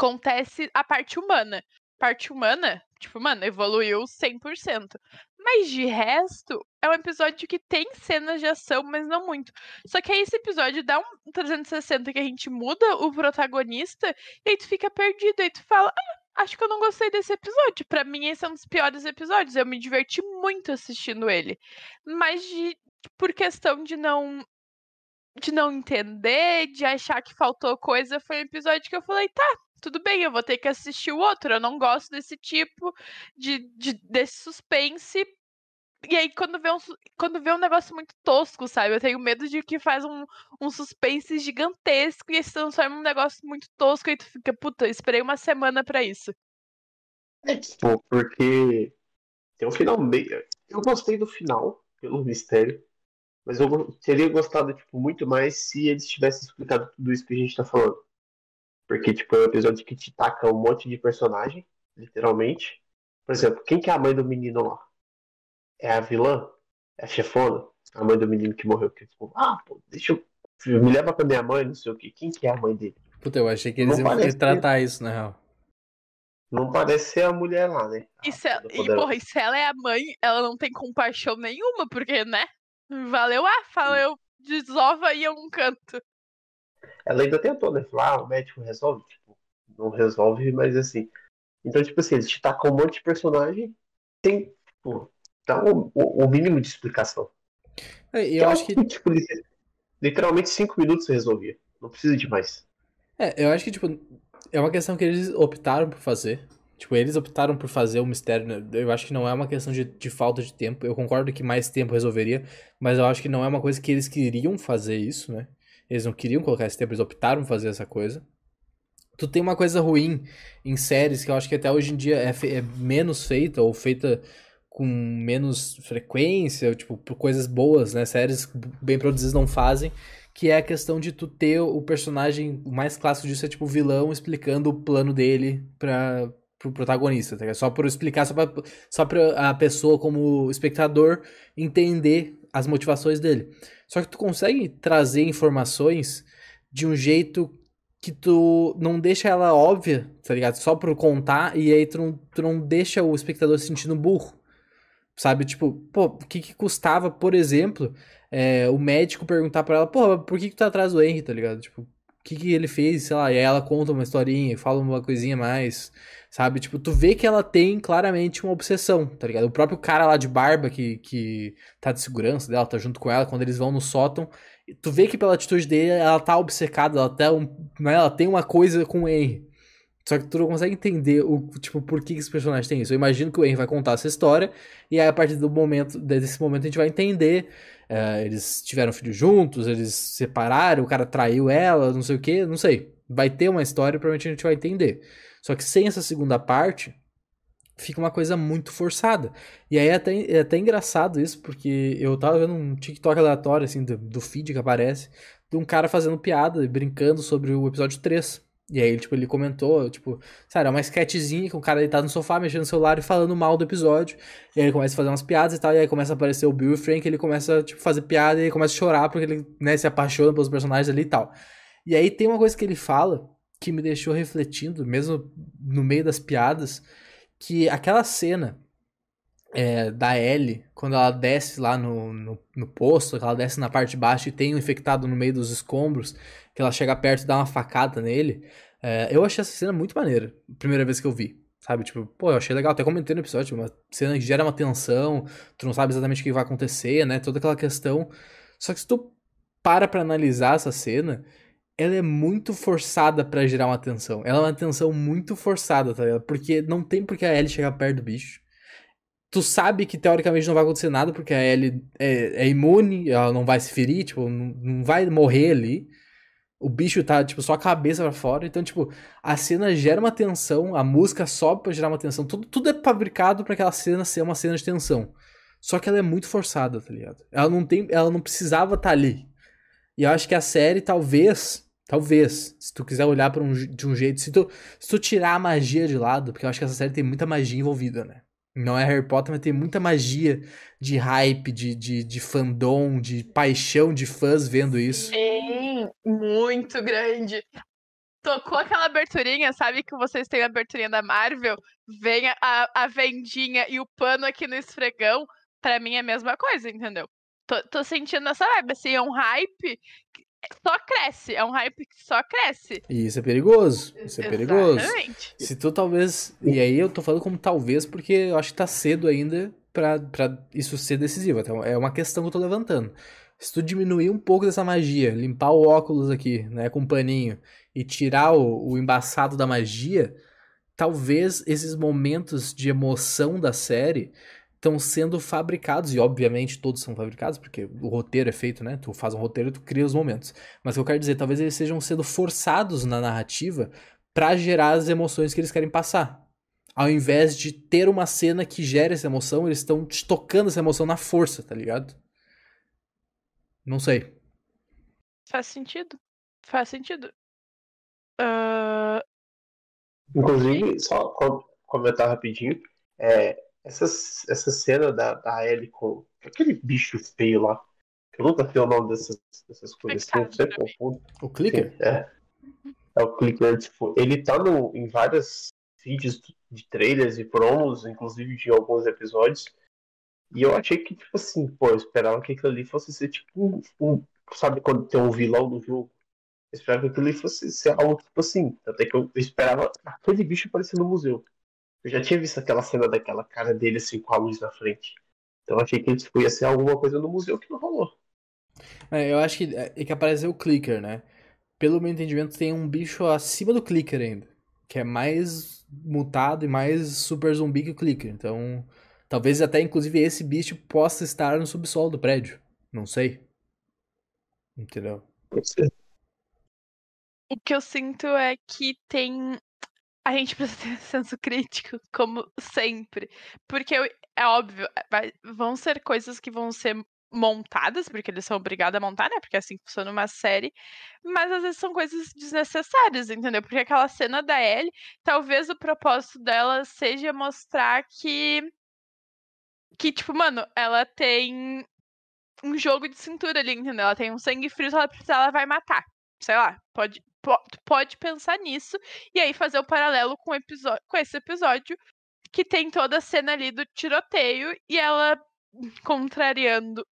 acontece a parte humana. Parte humana, tipo, mano, evoluiu 100%. Mas de resto, é um episódio que tem cenas de ação, mas não muito. Só que aí esse episódio dá um 360 que a gente muda o protagonista e aí tu fica perdido. Aí tu fala, ah, acho que eu não gostei desse episódio. Para mim, esse é um dos piores episódios. Eu me diverti muito assistindo ele. Mas de, por questão de não de não entender, de achar que faltou coisa, foi um episódio que eu falei, tá, tudo bem, eu vou ter que assistir o outro. Eu não gosto desse tipo de, de desse suspense. E aí, quando vê, um, quando vê um negócio muito tosco, sabe? Eu tenho medo de que faz um, um suspense gigantesco e aí se transforma num negócio muito tosco e tu fica, puta, esperei uma semana para isso. É, tipo, porque tem um final meio. Eu gostei do final, pelo mistério. Mas eu teria gostado, tipo, muito mais se eles tivessem explicado tudo isso que a gente tá falando. Porque, tipo, é um episódio que te taca um monte de personagem, literalmente. Por exemplo, quem que é a mãe do menino lá? É a vilã? É a chefona? A mãe do menino que morreu. Que, tipo, ah, pô, deixa eu. Me leva pra minha mãe, não sei o quê. Quem que é a mãe dele? Puta, eu achei que eles não iam tratar ser... isso, na real. Não parece ser a mulher lá, né? E, se ela, e, porra, e se ela é a mãe, ela não tem compaixão nenhuma, porque, né? Valeu, ah, valeu, desova aí a um canto. Ela ainda tentou, né? Falar, ah, o médico resolve. Tipo, não resolve, mas assim. Então, tipo assim, eles te tacam um monte de personagem, tem, tipo, dá o, o, o mínimo de explicação. É, eu acho que. Tipo, literalmente cinco minutos você resolvia. Não precisa de mais. É, eu acho que, tipo, é uma questão que eles optaram por fazer. Tipo, eles optaram por fazer o mistério. Né? Eu acho que não é uma questão de, de falta de tempo. Eu concordo que mais tempo resolveria, mas eu acho que não é uma coisa que eles queriam fazer isso, né? Eles não queriam colocar esse tempo, eles optaram por fazer essa coisa. Tu tem uma coisa ruim em séries que eu acho que até hoje em dia é, é menos feita, ou feita com menos frequência, tipo, por coisas boas, né? Séries bem produzidas não fazem, que é a questão de tu ter o personagem, o mais clássico disso é tipo o vilão explicando o plano dele pra, pro protagonista, tá? Só por explicar, só pra, só pra a pessoa como espectador entender as motivações dele. Só que tu consegue trazer informações de um jeito que tu não deixa ela óbvia, tá ligado? Só por contar, e aí tu não, tu não deixa o espectador se sentindo burro. Sabe? Tipo, pô, o que que custava, por exemplo, é, o médico perguntar pra ela, pô, por que que tu tá atrás do Henry, tá ligado? Tipo, que que ele fez, sei lá, e aí ela conta uma historinha, fala uma coisinha mais, sabe? Tipo, tu vê que ela tem claramente uma obsessão, tá ligado? O próprio cara lá de barba que, que tá de segurança dela, tá junto com ela, quando eles vão no sótão, tu vê que pela atitude dele, ela tá obcecada, ela, tá um, né, ela tem uma coisa com o Henry. Só que tu não consegue entender o tipo por que esse personagem tem isso. Eu imagino que o Henry vai contar essa história e aí a partir do momento desse momento a gente vai entender. Uh, eles tiveram filho juntos, eles se separaram, o cara traiu ela, não sei o que, não sei. Vai ter uma história, provavelmente a gente vai entender. Só que sem essa segunda parte, fica uma coisa muito forçada. E aí é até, é até engraçado isso, porque eu tava vendo um TikTok aleatório, assim, do, do feed que aparece, de um cara fazendo piada, brincando sobre o episódio 3. E aí, tipo, ele comentou, tipo, sabe, é uma sketchzinha com o cara deitado no sofá, mexendo no celular e falando mal do episódio. E aí ele começa a fazer umas piadas e tal, e aí começa a aparecer o Bill e o Frank, ele começa, tipo, fazer piada e ele começa a chorar porque ele, né, se apaixona pelos personagens ali e tal. E aí tem uma coisa que ele fala que me deixou refletindo, mesmo no meio das piadas, que aquela cena é, da Ellie, quando ela desce lá no, no, no posto, ela desce na parte de baixo e tem um infectado no meio dos escombros, que ela chega perto e dá uma facada nele. É, eu achei essa cena muito maneira, primeira vez que eu vi. Sabe, tipo, pô, eu achei legal, até comentei no episódio, uma cena que gera uma tensão, tu não sabe exatamente o que vai acontecer, né? Toda aquela questão. Só que se tu para pra analisar essa cena, ela é muito forçada para gerar uma tensão. Ela é uma tensão muito forçada, tá ligado? Porque não tem porque a Ellie chegar perto do bicho. Tu sabe que teoricamente não vai acontecer nada, porque a Ellie é, é imune, ela não vai se ferir, tipo, não, não vai morrer ali o bicho tá, tipo, só a cabeça pra fora. Então, tipo, a cena gera uma tensão, a música sobe pra gerar uma tensão. Tudo, tudo é fabricado para aquela cena ser uma cena de tensão. Só que ela é muito forçada, tá ligado? Ela não tem. Ela não precisava estar tá ali. E eu acho que a série, talvez. Talvez, se tu quiser olhar um, de um jeito. Se tu, se tu tirar a magia de lado, porque eu acho que essa série tem muita magia envolvida, né? Não é Harry Potter, mas tem muita magia de hype, de, de, de fandom, de paixão de fãs vendo isso. Sim, muito grande. Tocou aquela aberturinha, sabe que vocês têm a aberturinha da Marvel? Vem a, a vendinha e o pano aqui no esfregão. Pra mim é a mesma coisa, entendeu? Tô, tô sentindo essa vibe, assim, é um hype só cresce. É um hype que só cresce. E isso é perigoso. Isso é Exatamente. perigoso. Se tu talvez. E aí eu tô falando como talvez, porque eu acho que tá cedo ainda pra, pra isso ser decisivo. Então é uma questão que eu tô levantando. Se tu diminuir um pouco dessa magia, limpar o óculos aqui, né, com um paninho, e tirar o, o embaçado da magia, talvez esses momentos de emoção da série estão sendo fabricados, e obviamente todos são fabricados, porque o roteiro é feito, né? Tu faz um roteiro e tu cria os momentos. Mas eu quero dizer, talvez eles sejam sendo forçados na narrativa para gerar as emoções que eles querem passar. Ao invés de ter uma cena que gere essa emoção, eles estão tocando essa emoção na força, tá ligado? Não sei. Faz sentido. Faz sentido. Uh... Inclusive, só comentar rapidinho. É, essa, essa cena da, da Ellie com aquele bicho feio lá. Eu nunca sei o nome dessas, dessas coisas. Eu sempre confundo. O Clicker? Sim, é. É o Clicker. Tipo, ele tá no, em várias vídeos de trailers e promos, inclusive de alguns episódios. E eu achei que, tipo assim, pô, eu esperava que aquilo ali fosse ser tipo um, sabe quando tem um vilão do jogo? Eu esperava que aquilo ali fosse ser algo tipo assim. Até que eu esperava aquele bicho aparecer no museu. Eu já tinha visto aquela cena daquela cara dele assim com a luz na frente. Então achei que tipo, ia ser alguma coisa no museu que não rolou. É, eu acho que, é, é que apareceu o Clicker, né? Pelo meu entendimento, tem um bicho acima do Clicker ainda. Que é mais mutado e mais super zumbi que o Clicker. Então, talvez até inclusive esse bicho possa estar no subsolo do prédio. Não sei. Entendeu? O que eu sinto é que tem a gente precisa ter senso crítico, como sempre. Porque é óbvio, é, vai, vão ser coisas que vão ser montadas, porque eles são obrigados a montar, né? Porque é assim que funciona uma série. Mas às vezes são coisas desnecessárias, entendeu? Porque aquela cena da Ellie, talvez o propósito dela seja mostrar que. Que, tipo, mano, ela tem um jogo de cintura ali, entendeu? Ela tem um sangue frio, se ela precisar, ela vai matar. Sei lá, pode pode pensar nisso e aí fazer o paralelo com, episódio, com esse episódio que tem toda a cena ali do tiroteio e ela contrariando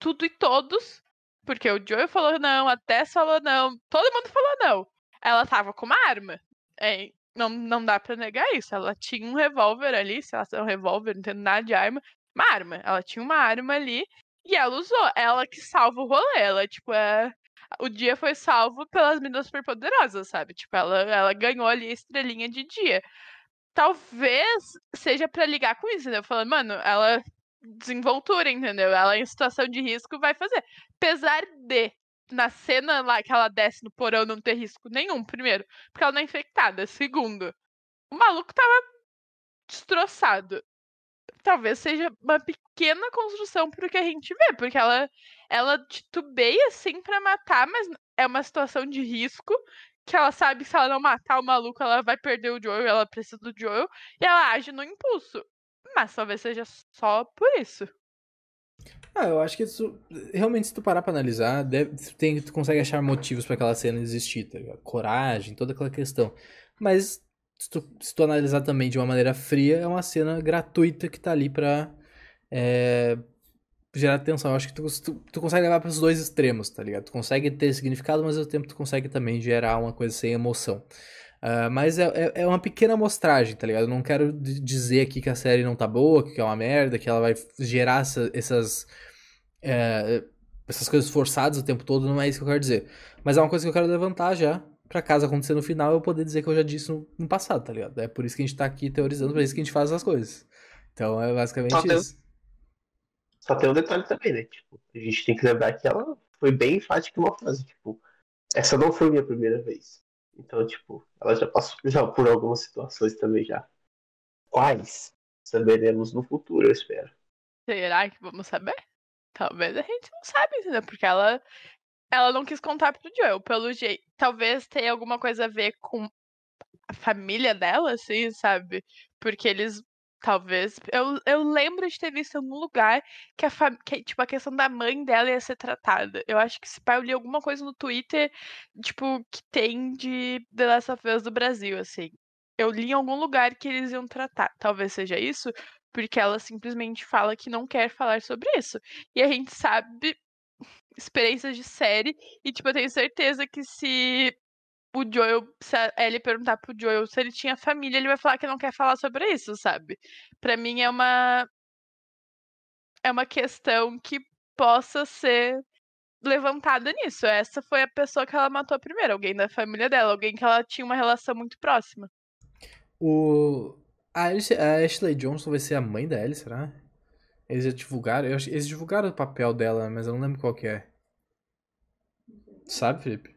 tudo e todos, porque o Joe falou não, a Tess falou não, todo mundo falou não. Ela tava com uma arma. É, não, não dá pra negar isso. Ela tinha um revólver ali, se ela tem um revólver, não entendo nada de arma, uma arma. Ela tinha uma arma ali e ela usou. Ela que salva o rolê. Ela, tipo, é. O dia foi salvo pelas meninas superpoderosas, sabe? Tipo, ela, ela ganhou ali a estrelinha de dia. Talvez seja para ligar com isso, né? Falando, mano, ela desenvoltura, entendeu? Ela em situação de risco vai fazer. Apesar de na cena lá que ela desce no porão não ter risco nenhum, primeiro, porque ela não é infectada. Segundo, o maluco tava destroçado. Talvez seja uma pequena construção pro que a gente vê, porque ela ela titubeia assim para matar, mas é uma situação de risco que ela sabe que se ela não matar o maluco, ela vai perder o Joel, ela precisa do Joel, e ela age no impulso. Mas talvez seja só por isso. Ah, eu acho que isso, realmente, se tu parar pra analisar, deve, tu, tem, tu consegue achar motivos para aquela cena existir, tá? Coragem, toda aquela questão. Mas, se tu, se tu analisar também de uma maneira fria, é uma cena gratuita que tá ali pra é, gerar atenção. Eu acho que tu, tu, tu consegue levar pros dois extremos, tá ligado? Tu consegue ter significado, mas ao mesmo tempo tu consegue também gerar uma coisa sem emoção. Uh, mas é, é, é, uma pequena amostragem, tá ligado? Eu não quero dizer aqui que a série não tá boa, que é uma merda, que ela vai gerar essa, essas. É, essas coisas forçadas o tempo todo, não é isso que eu quero dizer. Mas é uma coisa que eu quero levantar já, pra caso acontecer no final, eu poder dizer que eu já disse no, no passado, tá ligado? É por isso que a gente tá aqui teorizando, por isso que a gente faz as coisas. Então é basicamente só isso. Tem, só tem um detalhe também, né? Tipo, a gente tem que lembrar que ela foi bem enfática em uma frase, tipo, essa não foi minha primeira vez. Então, tipo, ela já passou já por algumas situações também já. Quais? Saberemos no futuro, eu espero. Será que vamos saber? Talvez a gente não sabe, entendeu? Porque ela ela não quis contar pro Joel, pelo jeito. Talvez tenha alguma coisa a ver com a família dela, assim, sabe? Porque eles Talvez. Eu, eu lembro de ter visto em algum lugar que a, fam... que, tipo, a questão da mãe dela ia ser tratada. Eu acho que se pai eu li alguma coisa no Twitter, tipo, que tem de The Last of Us do Brasil, assim. Eu li em algum lugar que eles iam tratar. Talvez seja isso, porque ela simplesmente fala que não quer falar sobre isso. E a gente sabe experiências de série, e, tipo, eu tenho certeza que se o Joel, se a Ellie perguntar pro Joel se ele tinha família, ele vai falar que não quer falar sobre isso, sabe? Para mim é uma é uma questão que possa ser levantada nisso. Essa foi a pessoa que ela matou primeiro, alguém da família dela, alguém que ela tinha uma relação muito próxima. O a Ashley Johnson vai ser a mãe da Ellie, será? Eles já divulgaram, eles divulgaram o papel dela, mas eu não lembro qual que é. Sabe, Felipe?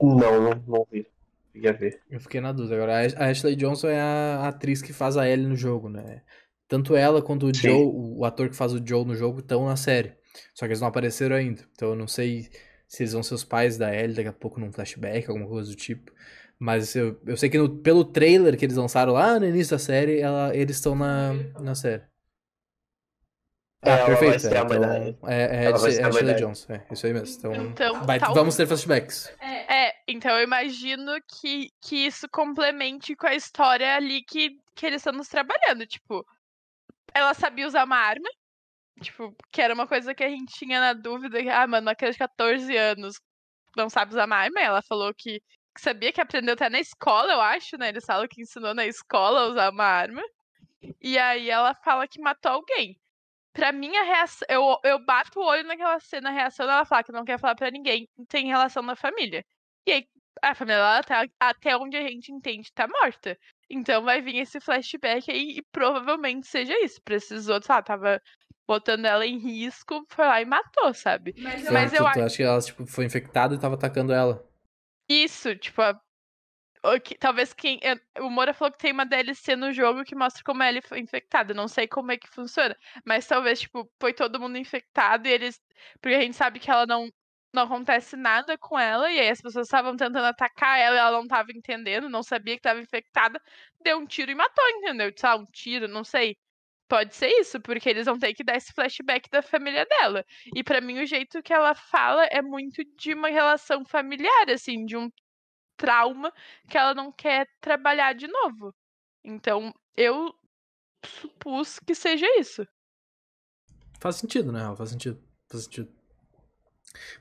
Não, não, não vi. Ia ver. Eu fiquei na dúvida. Agora, a Ashley Johnson é a atriz que faz a Ellie no jogo, né? Tanto ela quanto o Sim. Joe, o ator que faz o Joe no jogo, estão na série. Só que eles não apareceram ainda. Então eu não sei se eles vão ser os pais da Ellie daqui a pouco num flashback, alguma coisa do tipo. Mas eu, eu sei que no, pelo trailer que eles lançaram lá no início da série, ela, eles estão na, na série. É, ah, perfeito. É, então, é, é, é Ashley Johnson, é isso aí mesmo. Então, então vai, tal... vamos ter flashbacks. É, é, então eu imagino que, que isso complemente com a história ali que, que eles estão nos trabalhando. Tipo, ela sabia usar uma arma, tipo, que era uma coisa que a gente tinha na dúvida. Ah, mano, uma criança de 14 anos não sabe usar uma arma. Ela falou que, que sabia que aprendeu até na escola, eu acho, né? Eles falam que ensinou na escola a usar uma arma. E aí ela fala que matou alguém pra mim, a reação. Eu, eu bato o olho naquela cena, a reação dela fala que não quer falar pra ninguém, tem relação da família. E aí, a família dela, tá, até onde a gente entende, tá morta. Então vai vir esse flashback aí e provavelmente seja isso. Precisou, sei lá, tava botando ela em risco, foi lá e matou, sabe? Mas eu, Mas eu acho que ela tipo, foi infectada e tava atacando ela. Isso, tipo, a que, talvez quem. O Moura falou que tem uma DLC no jogo que mostra como ela foi infectada. Não sei como é que funciona. Mas talvez, tipo, foi todo mundo infectado e eles. Porque a gente sabe que ela não. Não acontece nada com ela, e aí as pessoas estavam tentando atacar ela e ela não estava entendendo, não sabia que estava infectada, deu um tiro e matou, entendeu? Sei um tiro, não sei. Pode ser isso, porque eles vão ter que dar esse flashback da família dela. E para mim, o jeito que ela fala é muito de uma relação familiar, assim, de um trauma que ela não quer trabalhar de novo. Então, eu supus que seja isso. Faz sentido, né? Faz sentido. Faz sentido.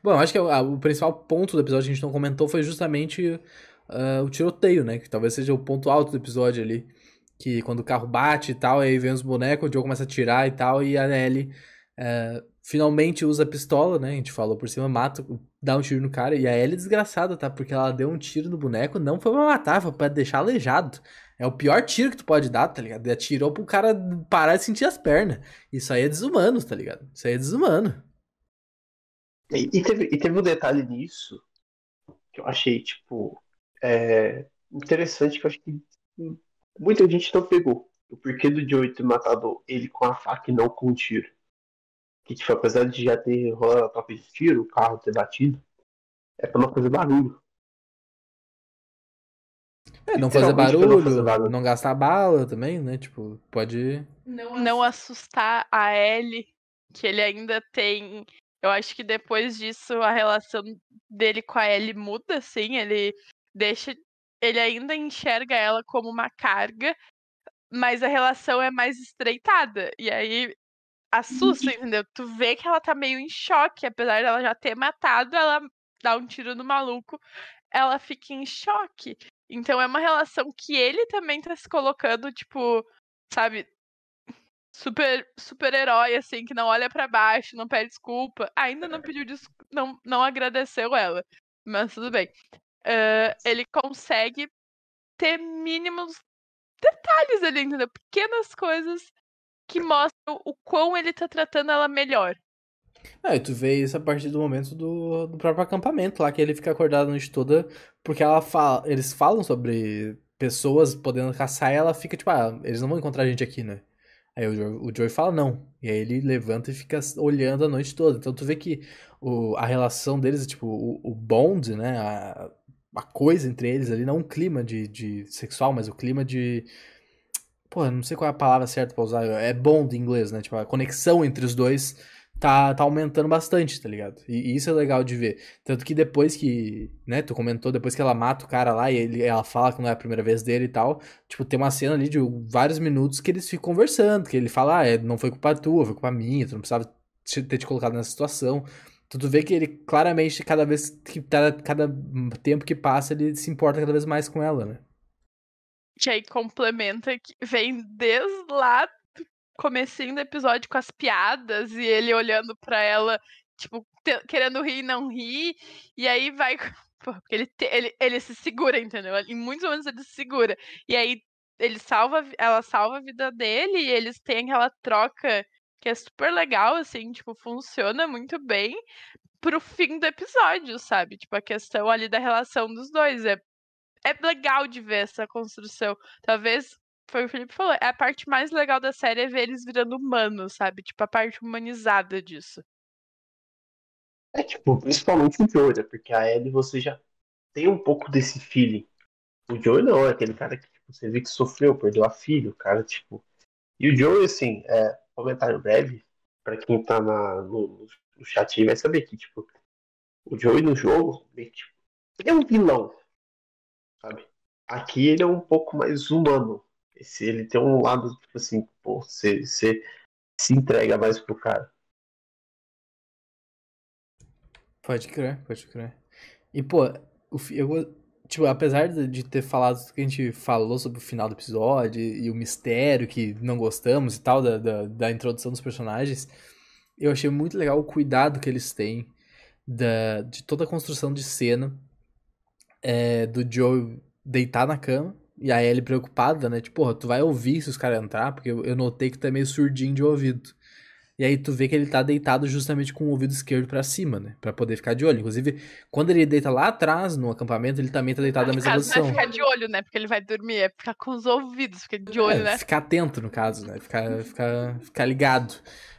Bom, acho que a, o principal ponto do episódio que a gente não comentou foi justamente uh, o tiroteio, né? Que talvez seja o ponto alto do episódio ali. Que quando o carro bate e tal, aí vem os bonecos, o Joe começa a tirar e tal, e a Ellie uh, finalmente usa a pistola, né? A gente falou por cima, mata, dá um tiro no cara. E a Ellie é desgraçada, tá? Porque ela deu um tiro no boneco, não foi pra matar, foi pra deixar aleijado. É o pior tiro que tu pode dar, tá ligado? Ele atirou pro cara parar de sentir as pernas. Isso aí é desumano, tá ligado? Isso aí é desumano. E, e, teve, e teve um detalhe nisso que eu achei, tipo, é, interessante, que eu acho que muita gente não pegou. O porquê do Joey ter matado ele com a faca e não com um tiro. Que, tipo, apesar de já ter rolado a troca de tiro, o carro ter batido, é pra não fazer barulho. É, não fazer barulho, não fazer barulho, não gastar bala também, né? Tipo, pode. Não, não assustar a Ellie, que ele ainda tem. Eu acho que depois disso a relação dele com a Ellie muda, assim. Ele deixa. Ele ainda enxerga ela como uma carga, mas a relação é mais estreitada. E aí assusta, entendeu? Tu vê que ela tá meio em choque, apesar dela já ter matado, ela dá um tiro no maluco, ela fica em choque. Então é uma relação que ele também tá se colocando, tipo, sabe, super super herói assim, que não olha para baixo, não pede desculpa, ainda não pediu desculpa, não não agradeceu ela. Mas tudo bem. Uh, ele consegue ter mínimos detalhes ali, entendeu? Pequenas coisas que mostram o quão ele tá tratando ela melhor. É, e tu vê isso a partir do momento do, do próprio acampamento lá, que ele fica acordado a noite toda, porque ela fala, eles falam sobre pessoas podendo caçar e ela fica tipo, ah, eles não vão encontrar a gente aqui, né? Aí o Joey, o Joey fala não. E aí ele levanta e fica olhando a noite toda. Então tu vê que o, a relação deles, tipo, o, o bond, né? A, a coisa entre eles ali, não um clima de, de sexual, mas o clima de. Pô, não sei qual é a palavra certa pra usar. É bond em inglês, né? Tipo, a conexão entre os dois tá, tá aumentando bastante, tá ligado? E, e, isso é legal de ver. Tanto que depois que, né, tu comentou, depois que ela mata o cara lá e ele, ela fala que não é a primeira vez dele e tal, tipo, tem uma cena ali de vários minutos que eles ficam conversando, que ele fala, ah, é, não foi culpa tua, foi culpa minha, tu não precisava ter te colocado nessa situação. Então tu vê que ele claramente, cada vez que cada tempo que passa, ele se importa cada vez mais com ela, né? Que aí complementa que vem desde lá comecinho do episódio com as piadas e ele olhando para ela, tipo, querendo rir e não rir. E aí vai. porque ele, ele, ele se segura, entendeu? Em muitos momentos ele se segura. E aí ele salva, ela salva a vida dele e eles têm aquela troca que é super legal, assim, tipo, funciona muito bem pro fim do episódio, sabe? Tipo, a questão ali da relação dos dois. É, é legal de ver essa construção. Talvez foi o Felipe falou, é a parte mais legal da série é ver eles virando humanos, sabe? Tipo, a parte humanizada disso. É, tipo, principalmente o Joey, né? Porque a Ellie você já tem um pouco desse feeling. O Joey não, é aquele cara que tipo, você vê que sofreu, perdeu a filha, o cara, tipo. E o Joey, assim, é, comentário breve, pra quem tá na, no, no chat aí vai saber que, tipo, o Joey no jogo, ele, tipo, ele é um vilão? Aqui ele é um pouco mais humano. Esse, ele tem um lado, tipo assim, pô, você, você se entrega mais pro cara. Pode crer, pode crer. E, pô, eu, tipo, apesar de ter falado que a gente falou sobre o final do episódio e, o mistério que não gostamos e tal, da, da, da, introdução dos personagens, eu achei muito legal o cuidado que eles têm da, de toda a construção de cena é, do Joe deitar na cama e a Ellie preocupada, né? Tipo, porra, tu vai ouvir se os caras entrar, porque eu notei que tu é meio surdinho de ouvido. E aí tu vê que ele tá deitado justamente com o ouvido esquerdo para cima, né? Pra poder ficar de olho. Inclusive, quando ele deita lá atrás, no acampamento, ele também tá deitado na mesma posição. Não é ficar de olho, né? Porque ele vai dormir, é ficar com os ouvidos, ficar de olho, é, né? Ficar atento, no caso, né? Ficar, ficar, ficar ligado.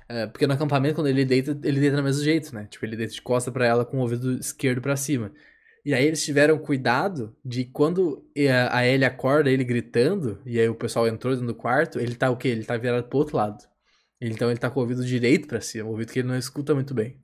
É, porque no acampamento, quando ele deita, ele deita do mesmo jeito, né? Tipo, ele deita de costa para ela com o ouvido esquerdo para cima. E aí eles tiveram cuidado de quando a Ellie acorda ele gritando, e aí o pessoal entrou dentro do quarto, ele tá o quê? Ele tá virado pro outro lado. Então ele tá com o ouvido direito para cima, o ouvido que ele não escuta muito bem.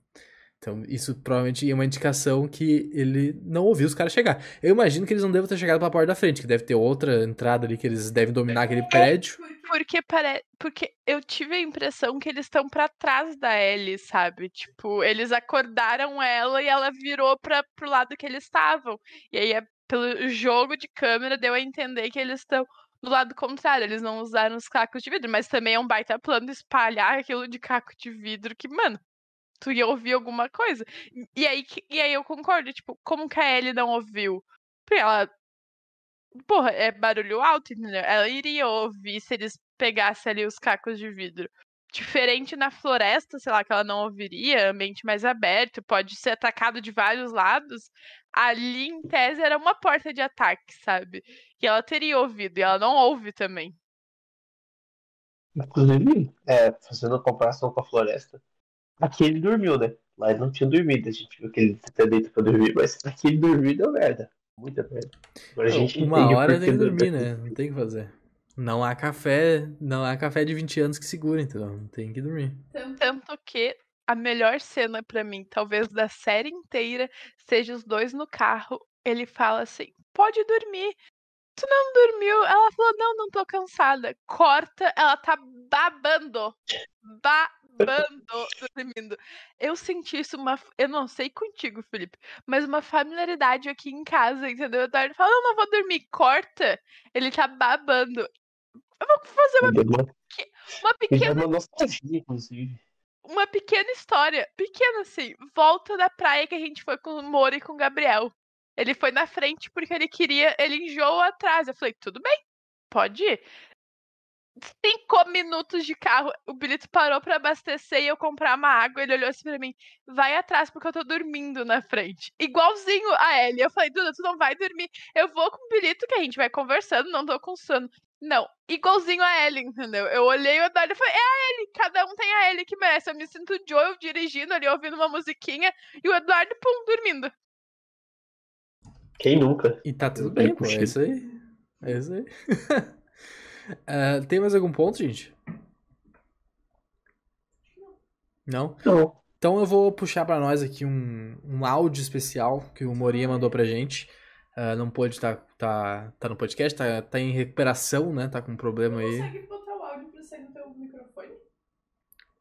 Então, isso provavelmente é uma indicação que ele não ouviu os caras chegar. Eu imagino que eles não devem ter chegado pela porta da frente, que deve ter outra entrada ali que eles devem dominar aquele prédio. Porque pare... porque eu tive a impressão que eles estão para trás da Ellie, sabe? Tipo, eles acordaram ela e ela virou para pro lado que eles estavam. E aí, é, pelo jogo de câmera, deu a entender que eles estão do lado contrário, eles não usaram os cacos de vidro, mas também é um baita plano espalhar aquilo de caco de vidro que, mano, tu ia ouvir alguma coisa. E aí, e aí eu concordo, tipo, como que a Ellie não ouviu? Porque ela. Porra, é barulho alto, entendeu? Ela iria ouvir se eles pegassem ali os cacos de vidro. Diferente na floresta, sei lá, que ela não ouviria, ambiente mais aberto, pode ser atacado de vários lados. Ali, em tese, era uma porta de ataque, sabe? E ela teria ouvido, e ela não ouve também. Inclusive, é, fazendo a comparação com a floresta, Aqui ele dormiu, né? Lá ele não tinha dormido, a gente viu que ele até deita pra dormir, mas aqui ele dormiu deu merda. Muita merda. Agora a gente Uma hora tem que dormir, né? Não tem o que fazer. Não há café, não há café de 20 anos que segura, então tem que dormir. Tanto que a melhor cena para mim, talvez da série inteira, seja os dois no carro. Ele fala assim: pode dormir. Tu não dormiu? Ela falou: não, não tô cansada. Corta, ela tá babando. Babando bando dormindo. Eu senti isso uma. Eu não sei contigo, Felipe, mas uma familiaridade aqui em casa, entendeu? O Eduardo fala: não, não vou dormir, corta. Ele tá babando. Eu vou fazer uma, uma pequena. Uma pequena história. Pequena, assim. Volta da praia que a gente foi com o Moro e com o Gabriel. Ele foi na frente porque ele queria. Ele enjoou atrás. Eu falei, tudo bem, pode ir cinco minutos de carro. O Bilito parou para abastecer e eu comprar uma água. Ele olhou assim pra mim: vai atrás porque eu tô dormindo na frente. Igualzinho a Ellie. Eu falei: Duda, tu não vai dormir. Eu vou com o Bilito que a gente vai conversando, não tô com sono. Não, igualzinho a Ellie, entendeu? Eu olhei o Eduardo e falei: é a Ellie, cada um tem a Ellie que merece. Eu me sinto o Joel dirigindo ali, ouvindo uma musiquinha e o Eduardo, pum, dormindo. Quem nunca? E tá tudo bem, pô. É isso aí. É isso aí. Uh, tem mais algum ponto, gente? Não? Não. Então eu vou puxar para nós aqui um, um áudio especial que o Morinha mandou pra gente. Uh, não pôde estar tá, tá, tá no podcast, tá, tá em recuperação, né? Tá com um problema aí. Consegue botar o áudio pra sair no teu microfone?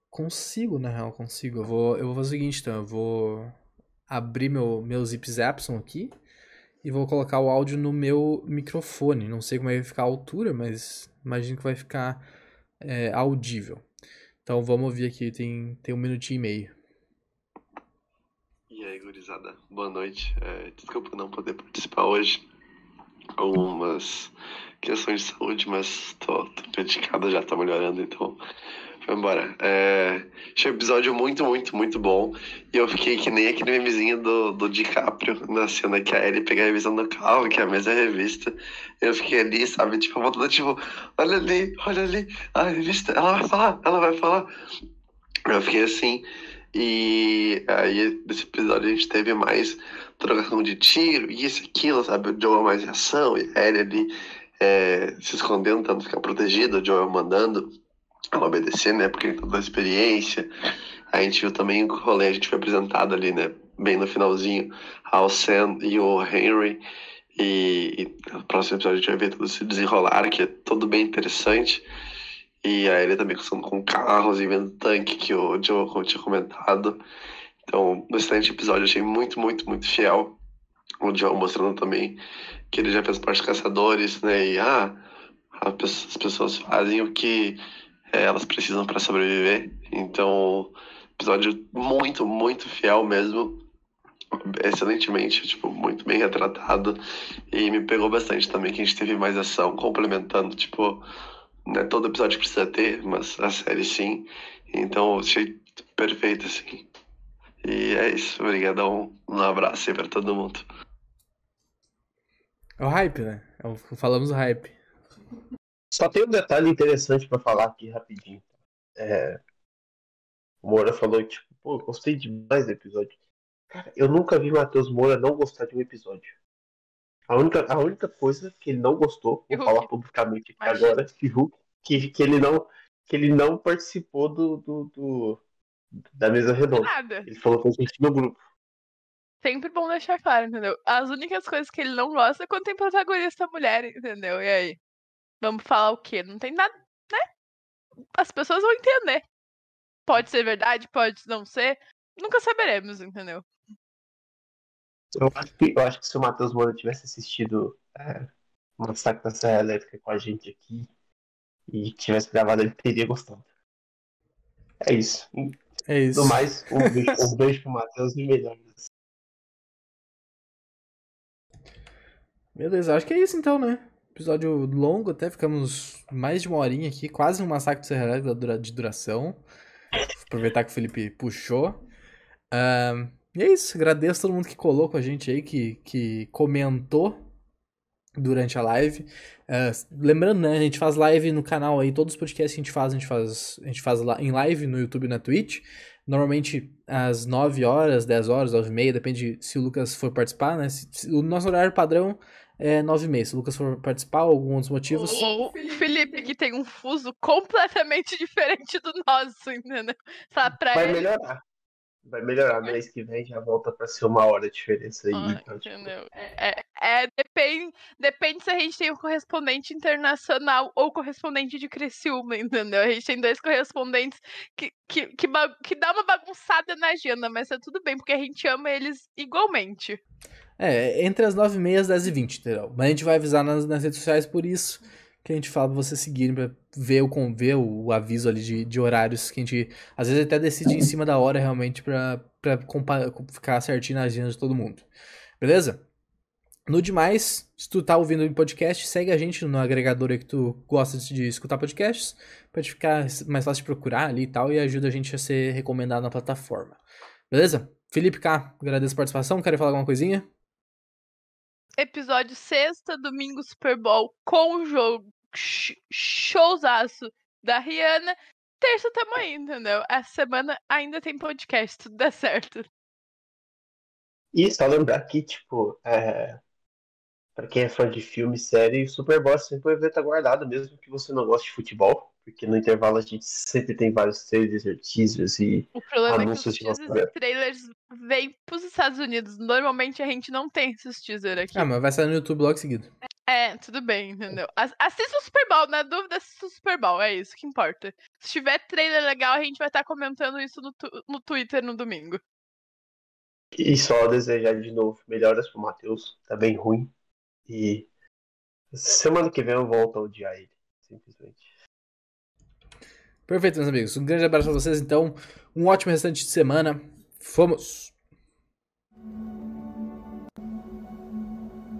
Consigo, na real, consigo. Eu vou, eu vou fazer o seguinte, então. Eu vou abrir meu, meu Zip Zapson aqui e vou colocar o áudio no meu microfone. Não sei como vai ficar a altura, mas imagino que vai ficar é, audível. Então vamos ouvir aqui, tem, tem um minutinho e meio. E aí, gurizada, boa noite. É, desculpa não poder participar hoje. Algumas questões de saúde, mas tô, tô medicado, já tá melhorando, então embora. É... Achei um episódio muito, muito, muito bom. E eu fiquei que nem aquele memezinho do, do DiCaprio na cena que a Ellie pega a revisão do carro, que é a mesma revista. Eu fiquei ali, sabe, tipo, voltando, tipo, olha ali, olha ali, a revista, ela vai falar, ela vai falar. Eu fiquei assim. E aí, nesse episódio, a gente teve mais trocação de tiro, isso, aquilo, sabe? O Joel mais em ação, e a Ellie ali é, se escondendo, tentando ficar protegido, o Joel mandando ela obedecer, né? Porque toda a experiência. A gente viu também o rolê, a gente foi apresentado ali, né? Bem no finalzinho, ao Sam e o Henry. E, e no próximo episódio a gente vai ver tudo se desenrolar, que é tudo bem interessante. E aí ele também começando com carros e vendo tanque, que o Joe tinha comentado. Então, no excelente episódio, achei muito, muito, muito fiel. O Joe mostrando também que ele já fez parte dos caçadores, né? E ah, as pessoas fazem o que é, elas precisam para sobreviver. Então, episódio muito, muito fiel mesmo. Excelentemente, tipo, muito bem retratado. E me pegou bastante também que a gente teve mais ação, complementando, tipo, não é todo episódio precisa ter, mas a série sim. Então, achei perfeito, assim. E é isso. Obrigadão. Um abraço aí pra todo mundo. É o hype, né? É falamos o hype. Só tem um detalhe interessante para falar aqui rapidinho. É... O Moura falou, tipo, pô, gostei demais do episódio. Cara, eu nunca vi Matheus Moura não gostar de um episódio. A única, a única coisa que ele não gostou, vou falar publicamente aqui agora, que, que, que ele não que ele não participou do, do, do, da mesa redonda. Nada. Ele falou com a gente no grupo. Sempre bom deixar claro, entendeu? As únicas coisas que ele não gosta é quando tem protagonista mulher, entendeu? E aí? Vamos falar o quê? Não tem nada, né? As pessoas vão entender. Pode ser verdade, pode não ser. Nunca saberemos, entendeu? Eu acho que, eu acho que se o Matheus Moura tivesse assistido é, o Massacre da Serra Elétrica com a gente aqui e tivesse gravado, ele teria gostado. É isso. É isso. No mais, um beijo, um beijo pro Matheus e melhores. Beleza, acho que é isso então, né? Episódio longo, até ficamos mais de uma horinha aqui, quase um massacre de Serra de duração. Vou aproveitar que o Felipe puxou. Ahn, e é isso, agradeço todo mundo que colou com a gente aí, que, que comentou durante a live. Ah, lembrando, né, a gente faz live no canal aí, todos os podcasts que a gente faz, a gente faz, a gente faz em live no YouTube e na Twitch. Normalmente às 9 horas, 10 horas, 9 e meia, depende se o Lucas for participar, né? Se- se- o nosso horário padrão é 9 e meia. Se o Lucas for participar, algum outros motivos. O Felipe, que tem um fuso completamente diferente do nosso, entendeu? Sabe, pra Vai ele. melhorar. Vai melhorar. Mês que vem já volta pra ser uma hora de diferença aí. Ah, então, tipo, entendeu? É, é, depende, depende se a gente tem um correspondente internacional ou correspondente de Criciúma, entendeu? A gente tem dois correspondentes que, que, que, que dá uma bagunçada na agenda, mas tá tudo bem, porque a gente ama eles igualmente. É, entre as 9 e meia e as 10 e 20, entendeu? Mas a gente vai avisar nas, nas redes sociais, por isso que a gente fala pra vocês seguirem, pra ver o, ver o aviso ali de, de horários que a gente, às vezes, até decide em cima da hora, realmente, pra, pra ficar certinho na agenda de todo mundo. Beleza? No demais, se tu tá ouvindo o podcast, segue a gente no agregador aí que tu gosta de escutar podcasts, pra te ficar mais fácil de procurar ali e tal, e ajuda a gente a ser recomendado na plataforma. Beleza? Felipe K, agradeço a participação. Quer falar alguma coisinha? Episódio sexta, domingo Super Bowl com o jogo sh- showzaço da Rihanna. Terça tamo aí, entendeu? Essa semana ainda tem podcast, tudo dá certo. E só lembrar que, tipo, é... pra quem é fã de filme, série, o Super Bowl é sempre um evento aguardado, mesmo que você não goste de futebol, porque no intervalo a gente sempre tem vários trailers, teasers e O problema é que Anúncios os de trailers vêm pros Estados Unidos. Normalmente a gente não tem esses teasers aqui. Ah, mas vai sair no YouTube logo em seguida. É, tudo bem, entendeu? As- Assista o Super Bowl, na dúvida, assista o Super Bowl, é isso que importa. Se tiver trailer legal, a gente vai estar comentando isso no, tu- no Twitter no domingo. E só desejar de novo melhoras pro Matheus, tá bem ruim. E semana que vem eu volto a odiar ele, simplesmente. Perfeito, meus amigos. Um grande abraço pra vocês, então. Um ótimo restante de semana. Fomos!